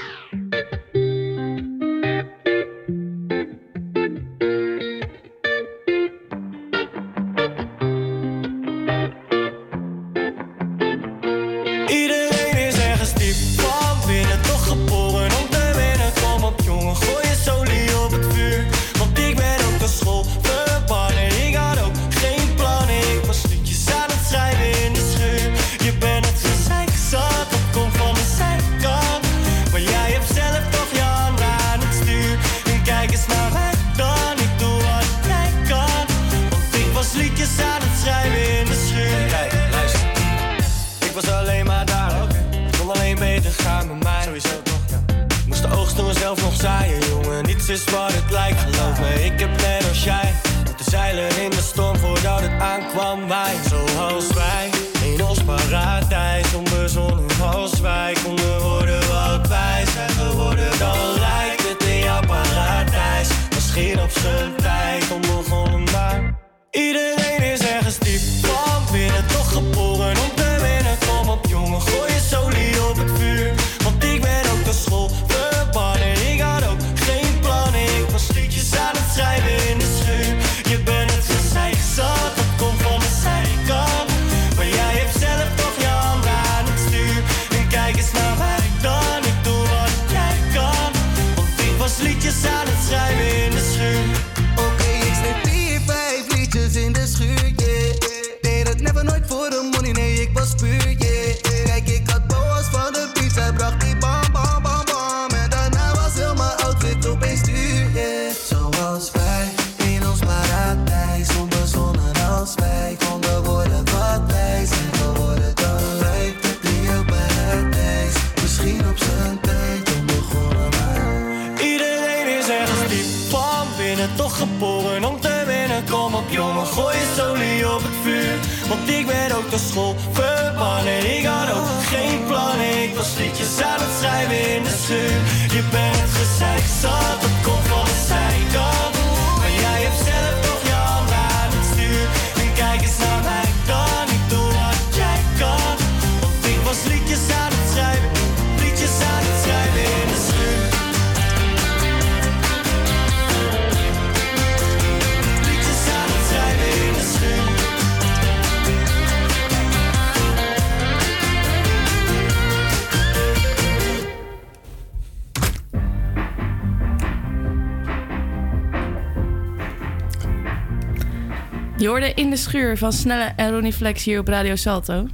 Hoorde in de schuur van Snelle en Ronnie Flex hier op Radio Salto.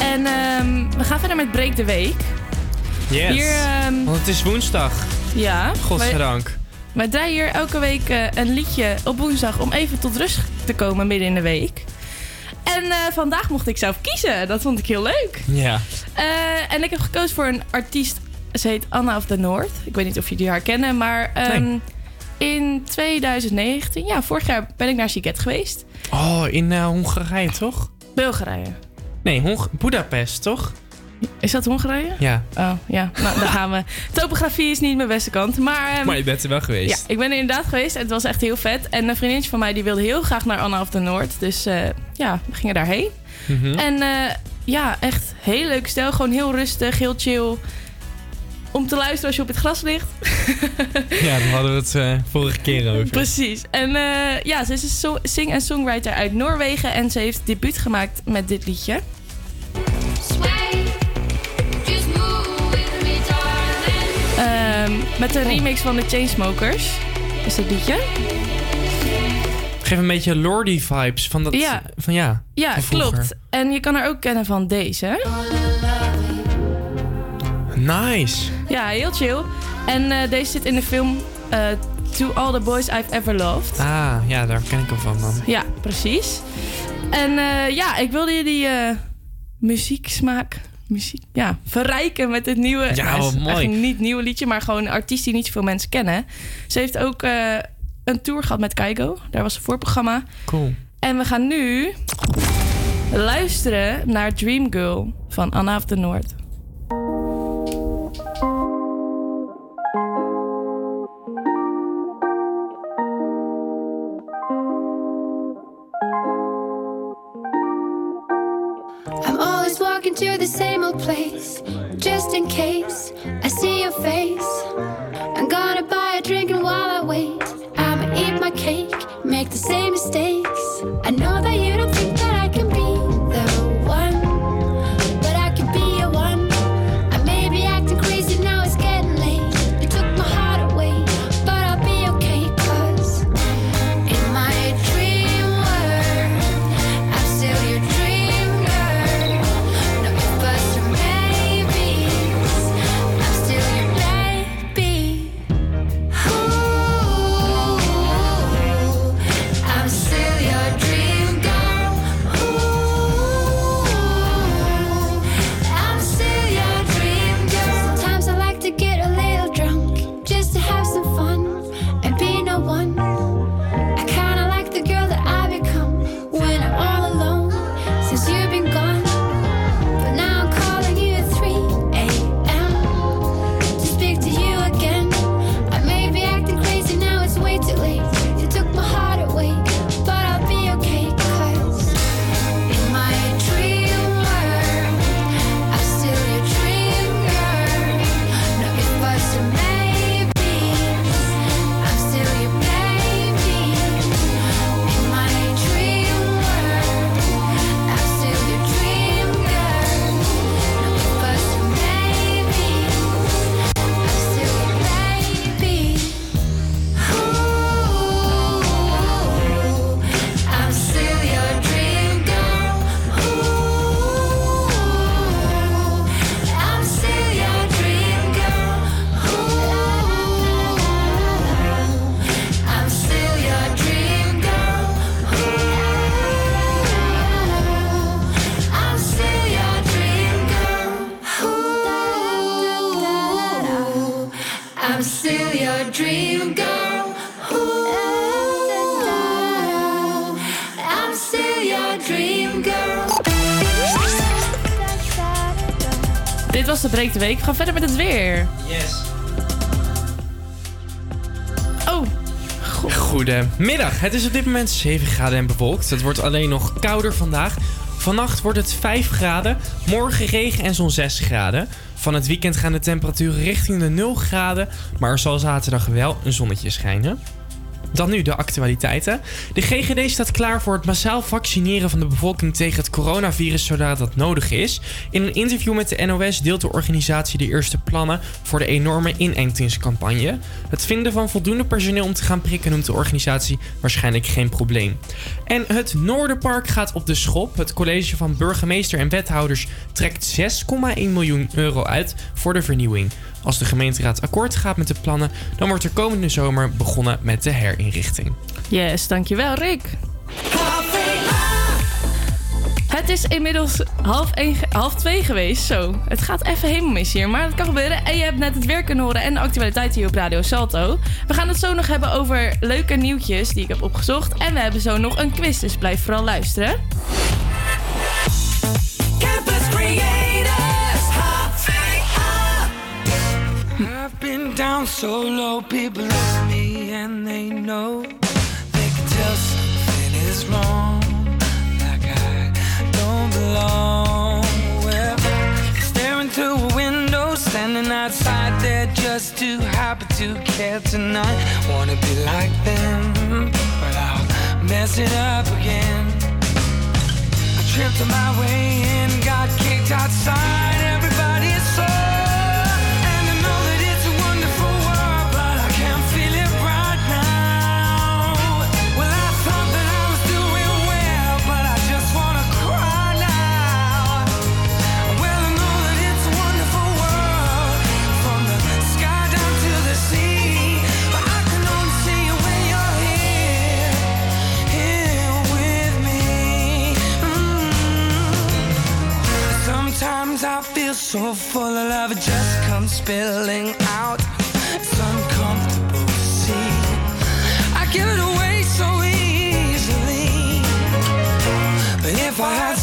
En ehm, we gaan verder met Break de Week. Yes. Hier, ehm, Want het is woensdag. Ja. Godzijdank. Wij, wij draaien hier elke week eh, een liedje op woensdag om even tot rust te komen midden in de week. En eh, vandaag mocht ik zelf kiezen. Dat vond ik heel leuk. Ja. Eh, en ik heb gekozen voor een artiest. Ze heet Anna of the North. Ik weet niet of jullie haar kennen, maar ehm, in 2019, ja, vorig jaar ben ik naar Siget geweest. Oh, in eh, Hongarije toch? Bulgarije. Nee, Hong Budapest toch? Is dat Hongarije? Ja. Oh, ja. Nou, daar gaan we. Topografie is niet mijn beste kant. Maar, ehm, Maar je bent er wel geweest. ja, ik ben er inderdaad geweest en het was echt heel vet. En een vriendinnetje van mij die wilde heel graag naar Anna of the Noord. Dus eh, ja, we gingen daarheen. Mhm. En eh, ja, echt heel leuk stel. Gewoon heel rustig, heel chill. Om te luisteren als je op het gras ligt. Ja, daar hadden we het eh, vorige keer over. Precies. En eh, ja, ze is een so- sing- en songwriter uit Noorwegen. En ze heeft debuut gemaakt met dit liedje. Ehm, met een remix van de Chainsmokers. Is dit liedje? Geef een beetje Lordy-vibes van dat... Ja. Van ja. Ja, klopt. En je kan haar ook kennen van deze. Nice. Ja, heel chill. En eh, deze zit in de film eh, To All the Boys I've Ever Loved. Ah, ja, daar ken ik hem van dan. Ja, precies. En eh, ja, ik wilde jullie muzieksmaak muziek, ja, verrijken met dit nieuwe... Ja, wat mooi. niet nieuwe liedje, maar gewoon een artiest die niet zoveel mensen kennen. Ze heeft ook een tour gehad met Keigo. Daar was een voorprogramma. Cool. En we gaan nu luisteren naar Dream Girl van Anna of the Noord. The same old place, just in case I see your face. De Week. We gaan verder met het weer. Yes. Oh, Goedemiddag. Het is op dit moment 7 graden en bewolkt. Het wordt alleen nog kouder vandaag. Vannacht wordt het 5 graden. Morgen regen en zo'n 6 graden. Van het weekend gaan de temperaturen richting de 0 graden. Maar er zal zaterdag wel een zonnetje schijnen. Dan nu de actualiteiten. De GGD staat klaar voor het massaal vaccineren van de bevolking tegen het coronavirus zodra dat nodig is. In een interview met de NOS deelt de organisatie de eerste plannen voor de enorme inentingscampagne. Het vinden van voldoende personeel om te gaan prikken noemt de organisatie waarschijnlijk geen probleem. En het Noorderpark gaat op de schop. Het college van burgemeester en wethouders trekt 6,1 miljoen euro uit voor de vernieuwing. Als de gemeenteraad akkoord gaat met de plannen, dan wordt er komende zomer begonnen met de herinrichting. Yes, dankjewel Rick. Het is inmiddels half, ge- half twee geweest. Zo, het gaat even helemaal mis hier. Maar dat kan gebeuren. En je hebt net het weer kunnen horen en de actualiteit hier op Radio Salto. We gaan het zo nog hebben over leuke nieuwtjes die ik heb opgezocht. En we hebben zo nog een quiz, dus blijf vooral luisteren. Been down so low, people look me and they know they can tell something is wrong. Like I don't belong. Well, staring through a window, standing outside there just too happy to care tonight. Wanna be like them, but I'll mess it up again. I tripped on my way in, got kicked outside. Everybody is so full of love, it just comes spilling out. It's uncomfortable to see. I give it away so easily. But if I had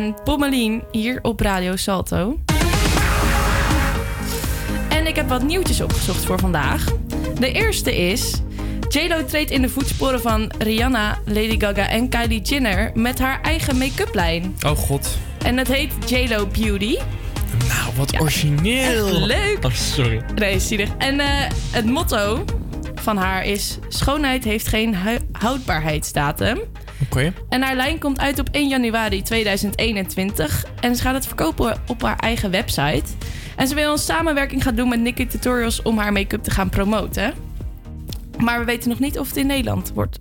en Pommelien hier op Radio Salto. En ik heb wat nieuwtjes opgezocht voor vandaag. De eerste is... JLo treedt in de voetsporen van Rihanna, Lady Gaga en Kylie Jenner... met haar eigen make-up lijn. Oh god. En het heet JLo Beauty. Nou, wat origineel. leuk. Oh, sorry. Nee, zielig. En eh, het motto van haar is... Schoonheid heeft geen houdbaarheidsdatum. Oké. En haar lijn komt uit op 1 januari 2021. En ze gaat het verkopen op haar eigen website. En ze wil een samenwerking gaan doen met Nikki Tutorials om haar make-up te gaan promoten. Maar we weten nog niet of het in Nederland wordt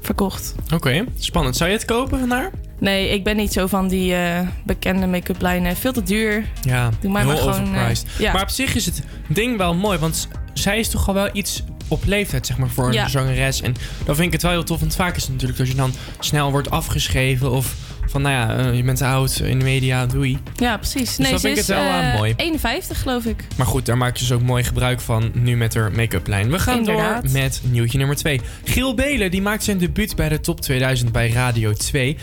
verkocht. Oké, spannend. Zou je het kopen van haar? Nee, ik ben niet zo van die eh, bekende make-up lijnen. Veel te duur. Ja, Doe maar heel maar gewoon, overpriced. eh, ja. Maar op zich is het ding wel mooi, want zij is toch al wel iets op leeftijd, zeg maar, voor een zangeres. En dan vind ik het wel heel tof, want vaak is het natuurlijk dat je dan snel wordt afgeschreven of van, nou ja, eh, je bent te oud in de media, doei. Ja, precies. Dus nee, ze vind ik is het wel, eh, eh, mooi. 51 geloof ik. Maar goed, daar maakt ze dus ook mooi gebruik van nu met haar make-up lijn. We gaan Inderdaad. door met nieuwtje nummer 2. Giel Belen die maakt zijn debuut bij de Top 2000 bij Radio 2.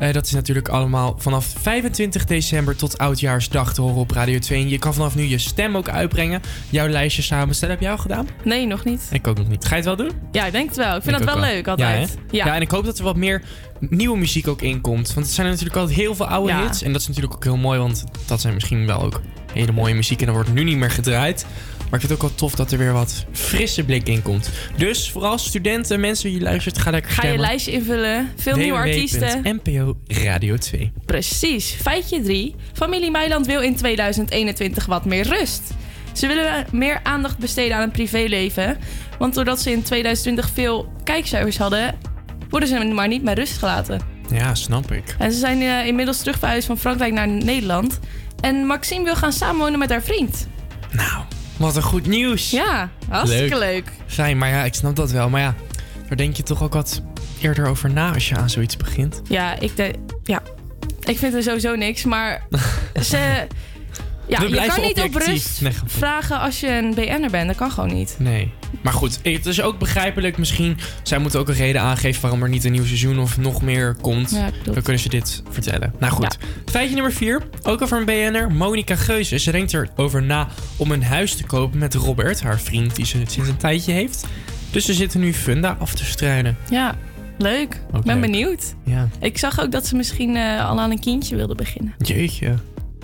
Eh, dat is natuurlijk allemaal vanaf 25 december tot Oudjaarsdag te horen op Radio 2. En je kan vanaf nu je stem ook uitbrengen. Jouw lijstje samenstellen. Heb jij al gedaan? Nee, nog niet. Ik ook nog niet. Ga je het wel doen? Ja, ik denk het wel. Ik vind ook wel leuk altijd. Ja, ja, en ik hoop dat er wat meer nieuwe muziek ook in komt. Want het zijn natuurlijk altijd heel veel oude Ja. hits. En dat is natuurlijk ook heel mooi, want dat zijn misschien wel ook hele mooie muziek. En dat wordt nu niet meer gedraaid. Maar ik vind het ook wel tof dat er weer wat frisse blik in komt. Dus vooral studenten, mensen die luistert, ga lekker Ga je stemmen. lijstje invullen. Veel nieuwe artiesten. NPO Radio 2. Precies. Feitje 3. Familie Meiland wil in 2021 wat meer rust. Ze willen meer aandacht besteden aan het privéleven. Want doordat ze in 2020 veel kijkcijfers hadden, worden ze maar niet met rust gelaten. Ja, snap ik. En ze zijn eh, inmiddels terug verhuisd van Frankrijk naar Nederland. En Maxime wil gaan samenwonen met haar vriend. Wat een goed nieuws. Ja, hartstikke leuk. Fijn, maar ja, ik snap dat wel. Maar ja, daar denk je toch ook wat eerder over na als je aan zoiets begint. Ja, ik, de, ja. ik vind er sowieso niks, maar ze... Ja, je kan niet op rust Nee, vragen als je een BN'er bent. Dat kan gewoon niet. Nee. Maar goed, het is ook begrijpelijk. Misschien, zij moeten ook een reden aangeven waarom er niet een nieuw seizoen of nog meer komt. Ja. Dan kunnen ze dit vertellen. Nou goed. Feitje nummer 4. Ook over een BN'er. Monica Geuze. Ze denkt erover na om een huis te kopen met Robert. Haar vriend die ze sinds een tijdje heeft. Dus ze zitten nu funda af te strijden. Ja, leuk. Ik ben leuk. benieuwd. Ja. Ik zag ook dat ze misschien eh, al aan een kindje wilde beginnen. Jeetje.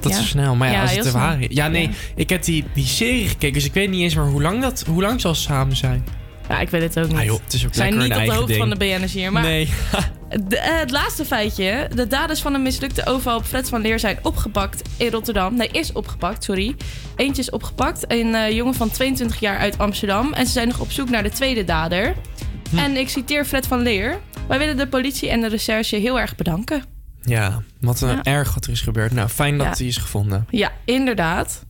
Dat Ja. snel. Maar ja, Ja, als het waar is. Ja, nee. Ik heb die, die serie gekeken. Dus ik weet niet eens maar hoe lang, dat, hoe lang zal ze samen zijn. Ja, ik weet het ook niet. Ah, joh, het is ook zijn niet op de hoogte van de BN'ers hier. Maar Nee. de- eh, het laatste feitje. De daders van een mislukte overval op Fred van Leer zijn opgepakt in Rotterdam. Nee, is opgepakt, sorry. Eentje is opgepakt. Een eh, jongen van 22 jaar uit Amsterdam. En ze zijn nog op zoek naar de tweede dader. Hm. En ik citeer Fred van Leer. Wij willen de politie en de recherche heel erg bedanken. Ja, wat een Ja. erg wat er is gebeurd. Nou, fijn dat Ja. die is gevonden. Ja, inderdaad.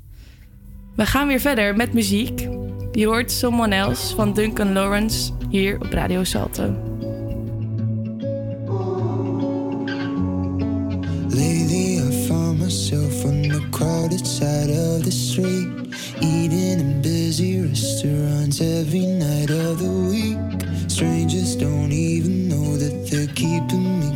We gaan weer verder met muziek. Je hoort Someone Else van Duncan Lawrence hier op Radio Salto. Lately, I found myself on the crowded side of the street, eating in busy restaurants every night of the week. Strangers don't even know that they're keeping me.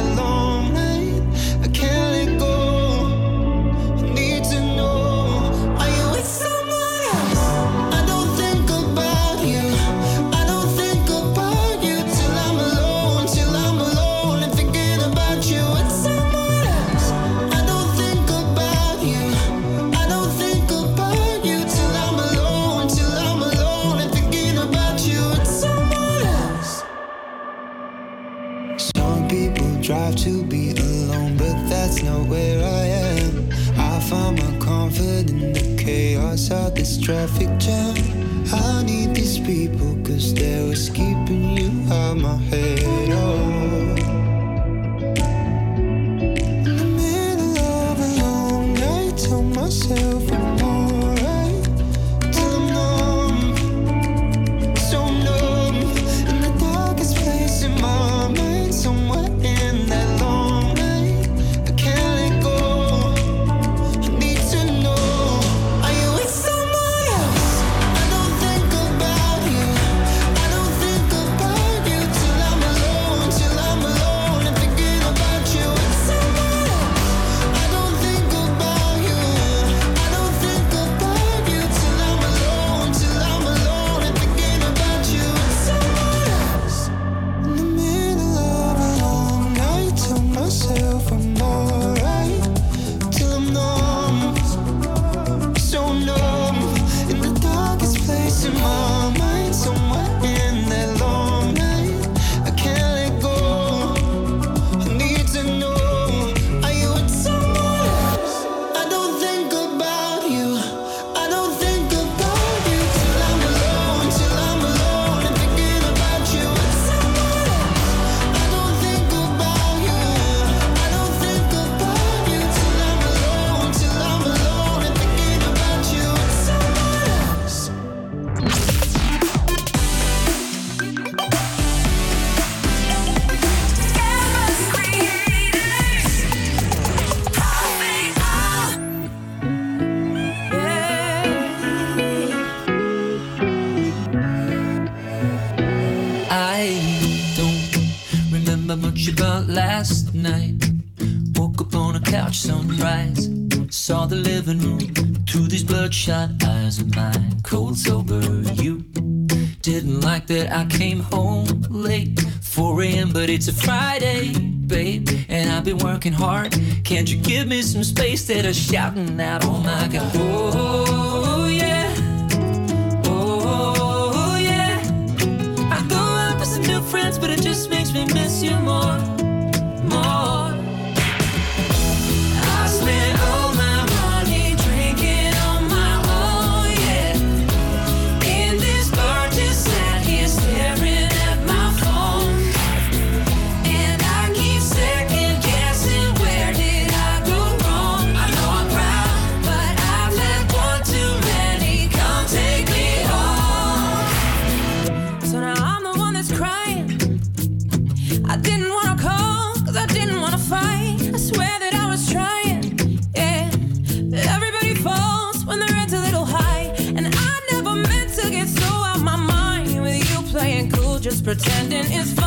I need these people, cause they're what's keeping you out my head. Much about last night. Woke up on a couch, sunrise. Saw the living room through these bloodshot eyes of mine. Cold sober, you didn't like that I came home late. 4 a.m., but it's a Friday, babe. And I've been working hard. Can't you give me some space that are shouting out, oh my god? Oh, just makes me miss you more. Pretending it's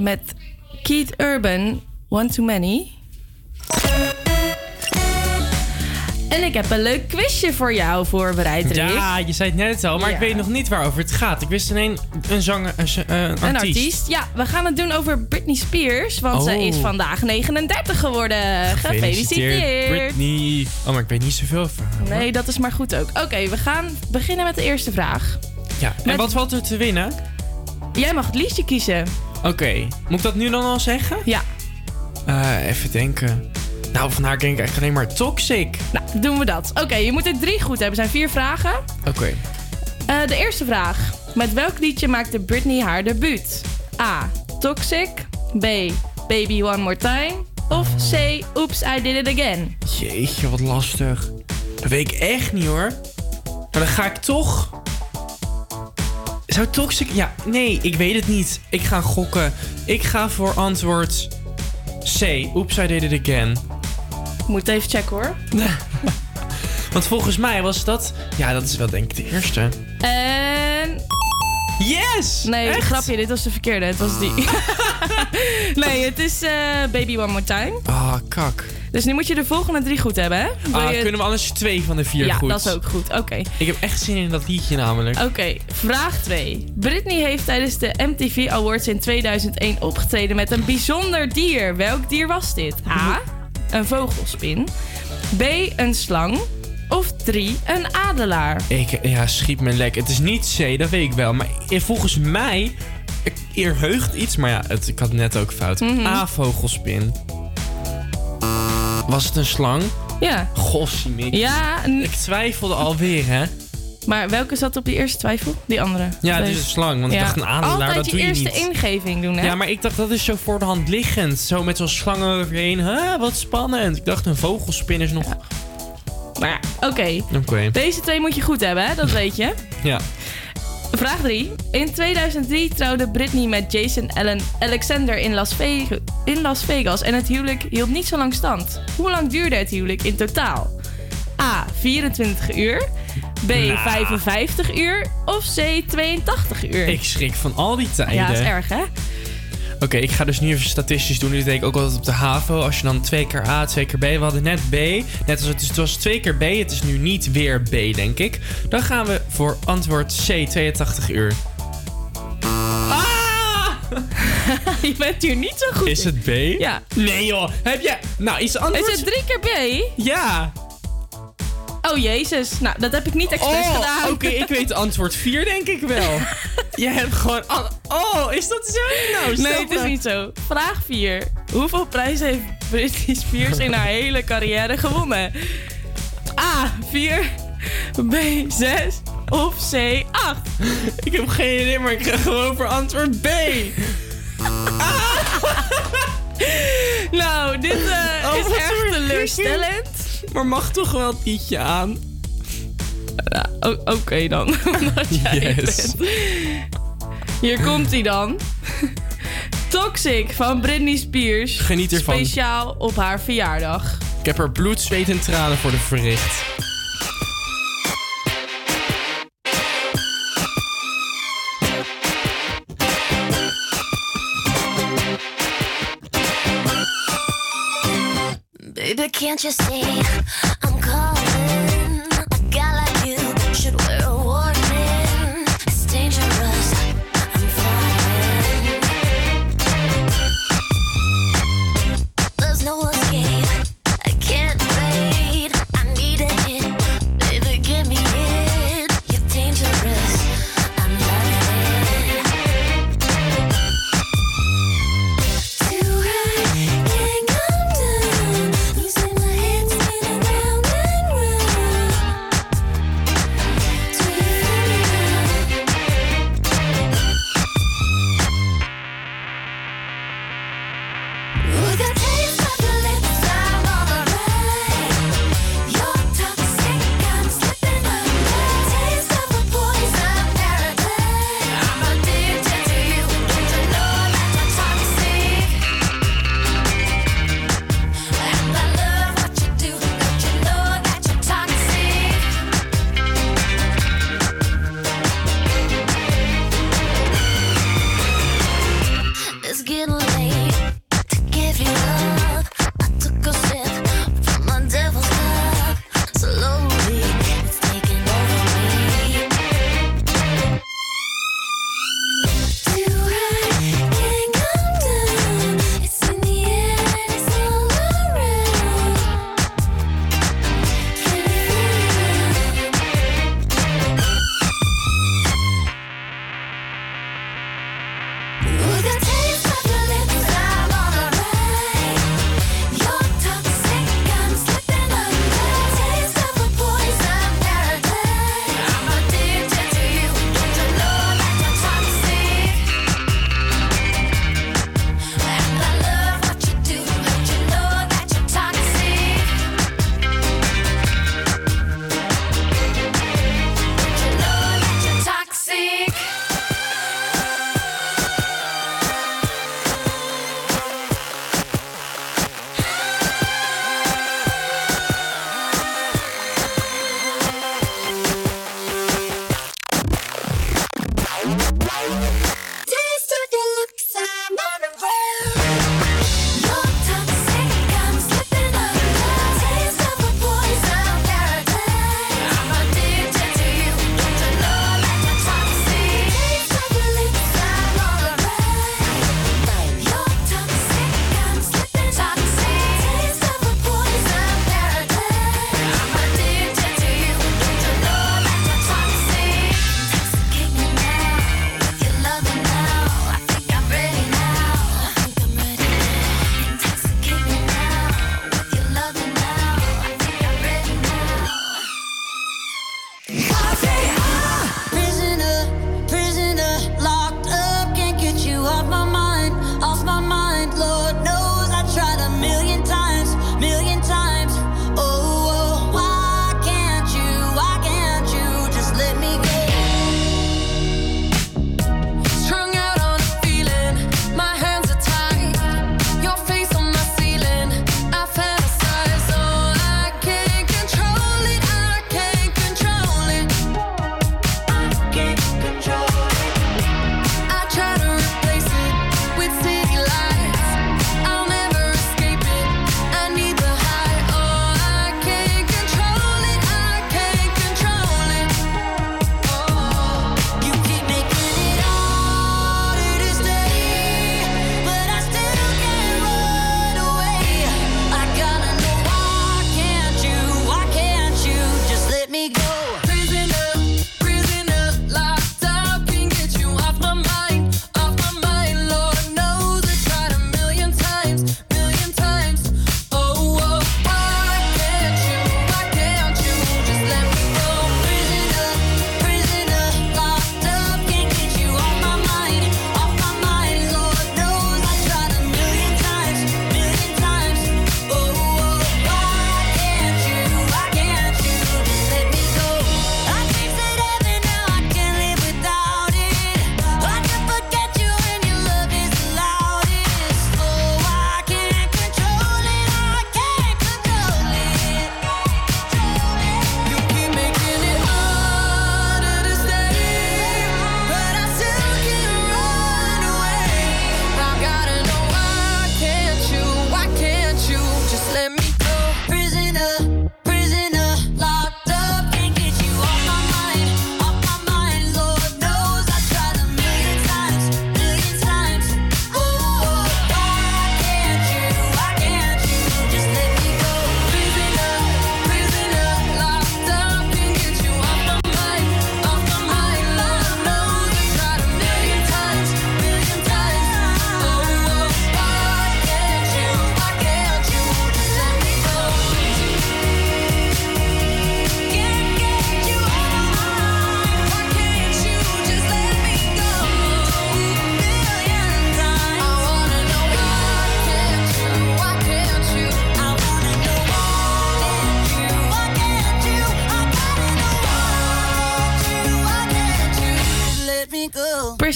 met Keith Urban, One Too Many. En ik heb een leuk quizje voor jou voorbereid, Rick. Ja, je zei het net al, maar Ja. ik weet nog niet waarover het gaat. Ik wist alleen een zanger, een, eh, een Een artiest. artiest. Ja, we gaan het doen over Britney Spears. Want Oh. ze is vandaag 39 geworden. Gefeliciteerd. Britney. Oh, maar ik weet niet zoveel van haar. Nee, dat is maar goed ook. Oké, we gaan beginnen met de eerste vraag. Ja. En Met- wat valt er te winnen? Jij mag het liedje kiezen. Oké, moet ik dat nu dan al zeggen? Ja. Eh, even denken. Nou, van haar denk ik echt alleen maar toxic. Nou, doen we dat. Oké, je moet er drie goed hebben. Er zijn vier vragen. Oké. Eh, de eerste vraag. Met welk liedje maakte Britney haar debuut? A. Toxic. B. Baby One More Time. Of C. Oops, I Did It Again. Jeetje, wat lastig. Dat weet ik echt niet hoor. Maar dan ga ik toch... Zou toxic... Ja, nee, ik weet het niet. Ik ga gokken. Ik ga voor antwoord C. Oops, I did it again. Moet even checken hoor. Want volgens mij was dat... Ja, dat is wel denk ik de eerste. En... Yes! Nee, Echt? grapje, dit was de verkeerde. Het was die. nee, het is eh, Baby One More Time. Ah, kak. Dus nu moet je de volgende drie goed hebben, hè? Wil Ah, je- kunnen we anders twee van de vier ja, goed? dat is ook goed. Oké. Ik heb echt zin in dat liedje namelijk. Oké, vraag 2. Britney heeft tijdens de MTV Awards in 2001 opgetreden met een bijzonder dier. Welk dier was dit? A. Een vogelspin. B. Een slang. Of 3. Een adelaar. Ik, ja, schiet me lek. Het is niet C, dat weet ik wel. Maar volgens mij... ik- Eer heugt iets, maar ja, het, ik had net ook fout. Mhm. A, vogelspin. Was het een slang? Ja. Gossiemik. Ja, Ik twijfelde alweer, hè? maar welke zat op die eerste twijfel? Die andere. Ja, het is een slang. Want ik dacht een adelaar, Altijd dat je doe je eerste niet. ingeving doen, hè? Ja, maar ik dacht dat is zo voor de hand liggend. Zo met zo'n slang overheen. Huh, wat spannend. Ik dacht een vogelspin is nog... Maar oké. Deze twee moet je goed hebben, hè? Dat weet je. Ja. Vraag 3. In 2003 trouwde Britney met Jason Allen Alexander in Las, Vegas, in Las Vegas en het huwelijk hield niet zo lang stand. Hoe lang duurde het huwelijk in totaal? A. 24 uur. B. Nou. 55 uur. Of C. 82 uur. Ik schrik van al die tijden. ja, dat is erg, hè? Oké, ik ga dus nu even statistisch doen. Dit deed ik ook altijd op de HAVO. Als je dan twee keer A, twee keer B. We hadden net B. Net als het, het was twee keer B. Het is nu niet weer B, denk ik. Dan gaan we voor antwoord C, 82 uur. je bent hier niet zo goed Is het B? Ja. Nee joh, heb je... Nou, het antwoord... Is het drie keer B? Ja. Oh jezus, nou dat heb ik niet expres Oh, gedaan. Oké, ik weet antwoord 4 denk ik wel. je hebt gewoon... Oh, is dat zo? Nou, Nee, het is niet zo. Vraag 4. Hoeveel prijzen heeft Britney Spears in haar hele carrière gewonnen? A. 4. B. 6. Of C. 8. Ik heb geen idee, maar ik ga gewoon voor antwoord B. Nou, dit eh, Oh, is echt teleurstellend. Maar mag toch wel het liedje aan? Ja, Oké dan. Omdat jij het Yes. bent. Hier komt hij dan. Toxic van Britney Spears. Geniet ervan. Speciaal op haar verjaardag. Ik heb er bloed, zweet en tranen voor de verricht. Can't you see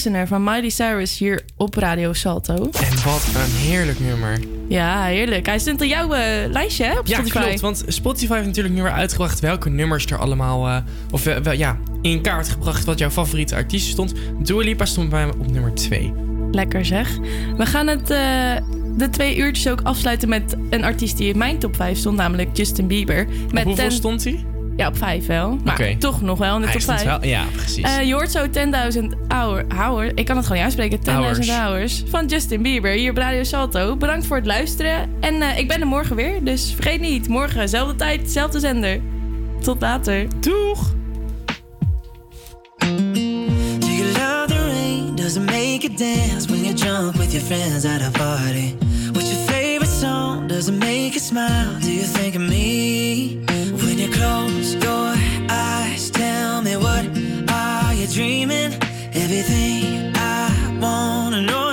Prisoner van Miley Cyrus hier op Radio Salto. En wat een heerlijk nummer. Ja, heerlijk. Hij stond in jouw eh, lijstje hè, op Ja, Spotify. klopt. Want Spotify heeft natuurlijk nu weer uitgebracht welke nummers er allemaal... eh, of eh, wel, ja, in kaart gebracht wat jouw favoriete artiest stond. Dua Lipa stond bij me op nummer 2. Lekker zeg. We gaan het, de twee uurtjes ook afsluiten met een artiest die in mijn top 5 stond, namelijk Justin Bieber. Met hoeveel ten- stond hij? Ja, op 5 wel. Maar toch nog wel in de Hij top stond 5. wel- ja, precies. Eh, je hoort zo 10.000 hour, hour, ik kan het gewoon niet uitspreken, 10.000 Hours. hours van Justin Bieber hier op Radio Salto. Bedankt voor het luisteren en eh, ik ben er morgen weer, dus vergeet niet, morgen, zelfde tijd, zelfde zender. Tot later. Doeg! Do you love the rain? Does it make you dance when you're drunk with your friends at a party? Does it make you smile? Do you think of me? When you close your eyes, tell me what are you dreaming? Everything I wanna know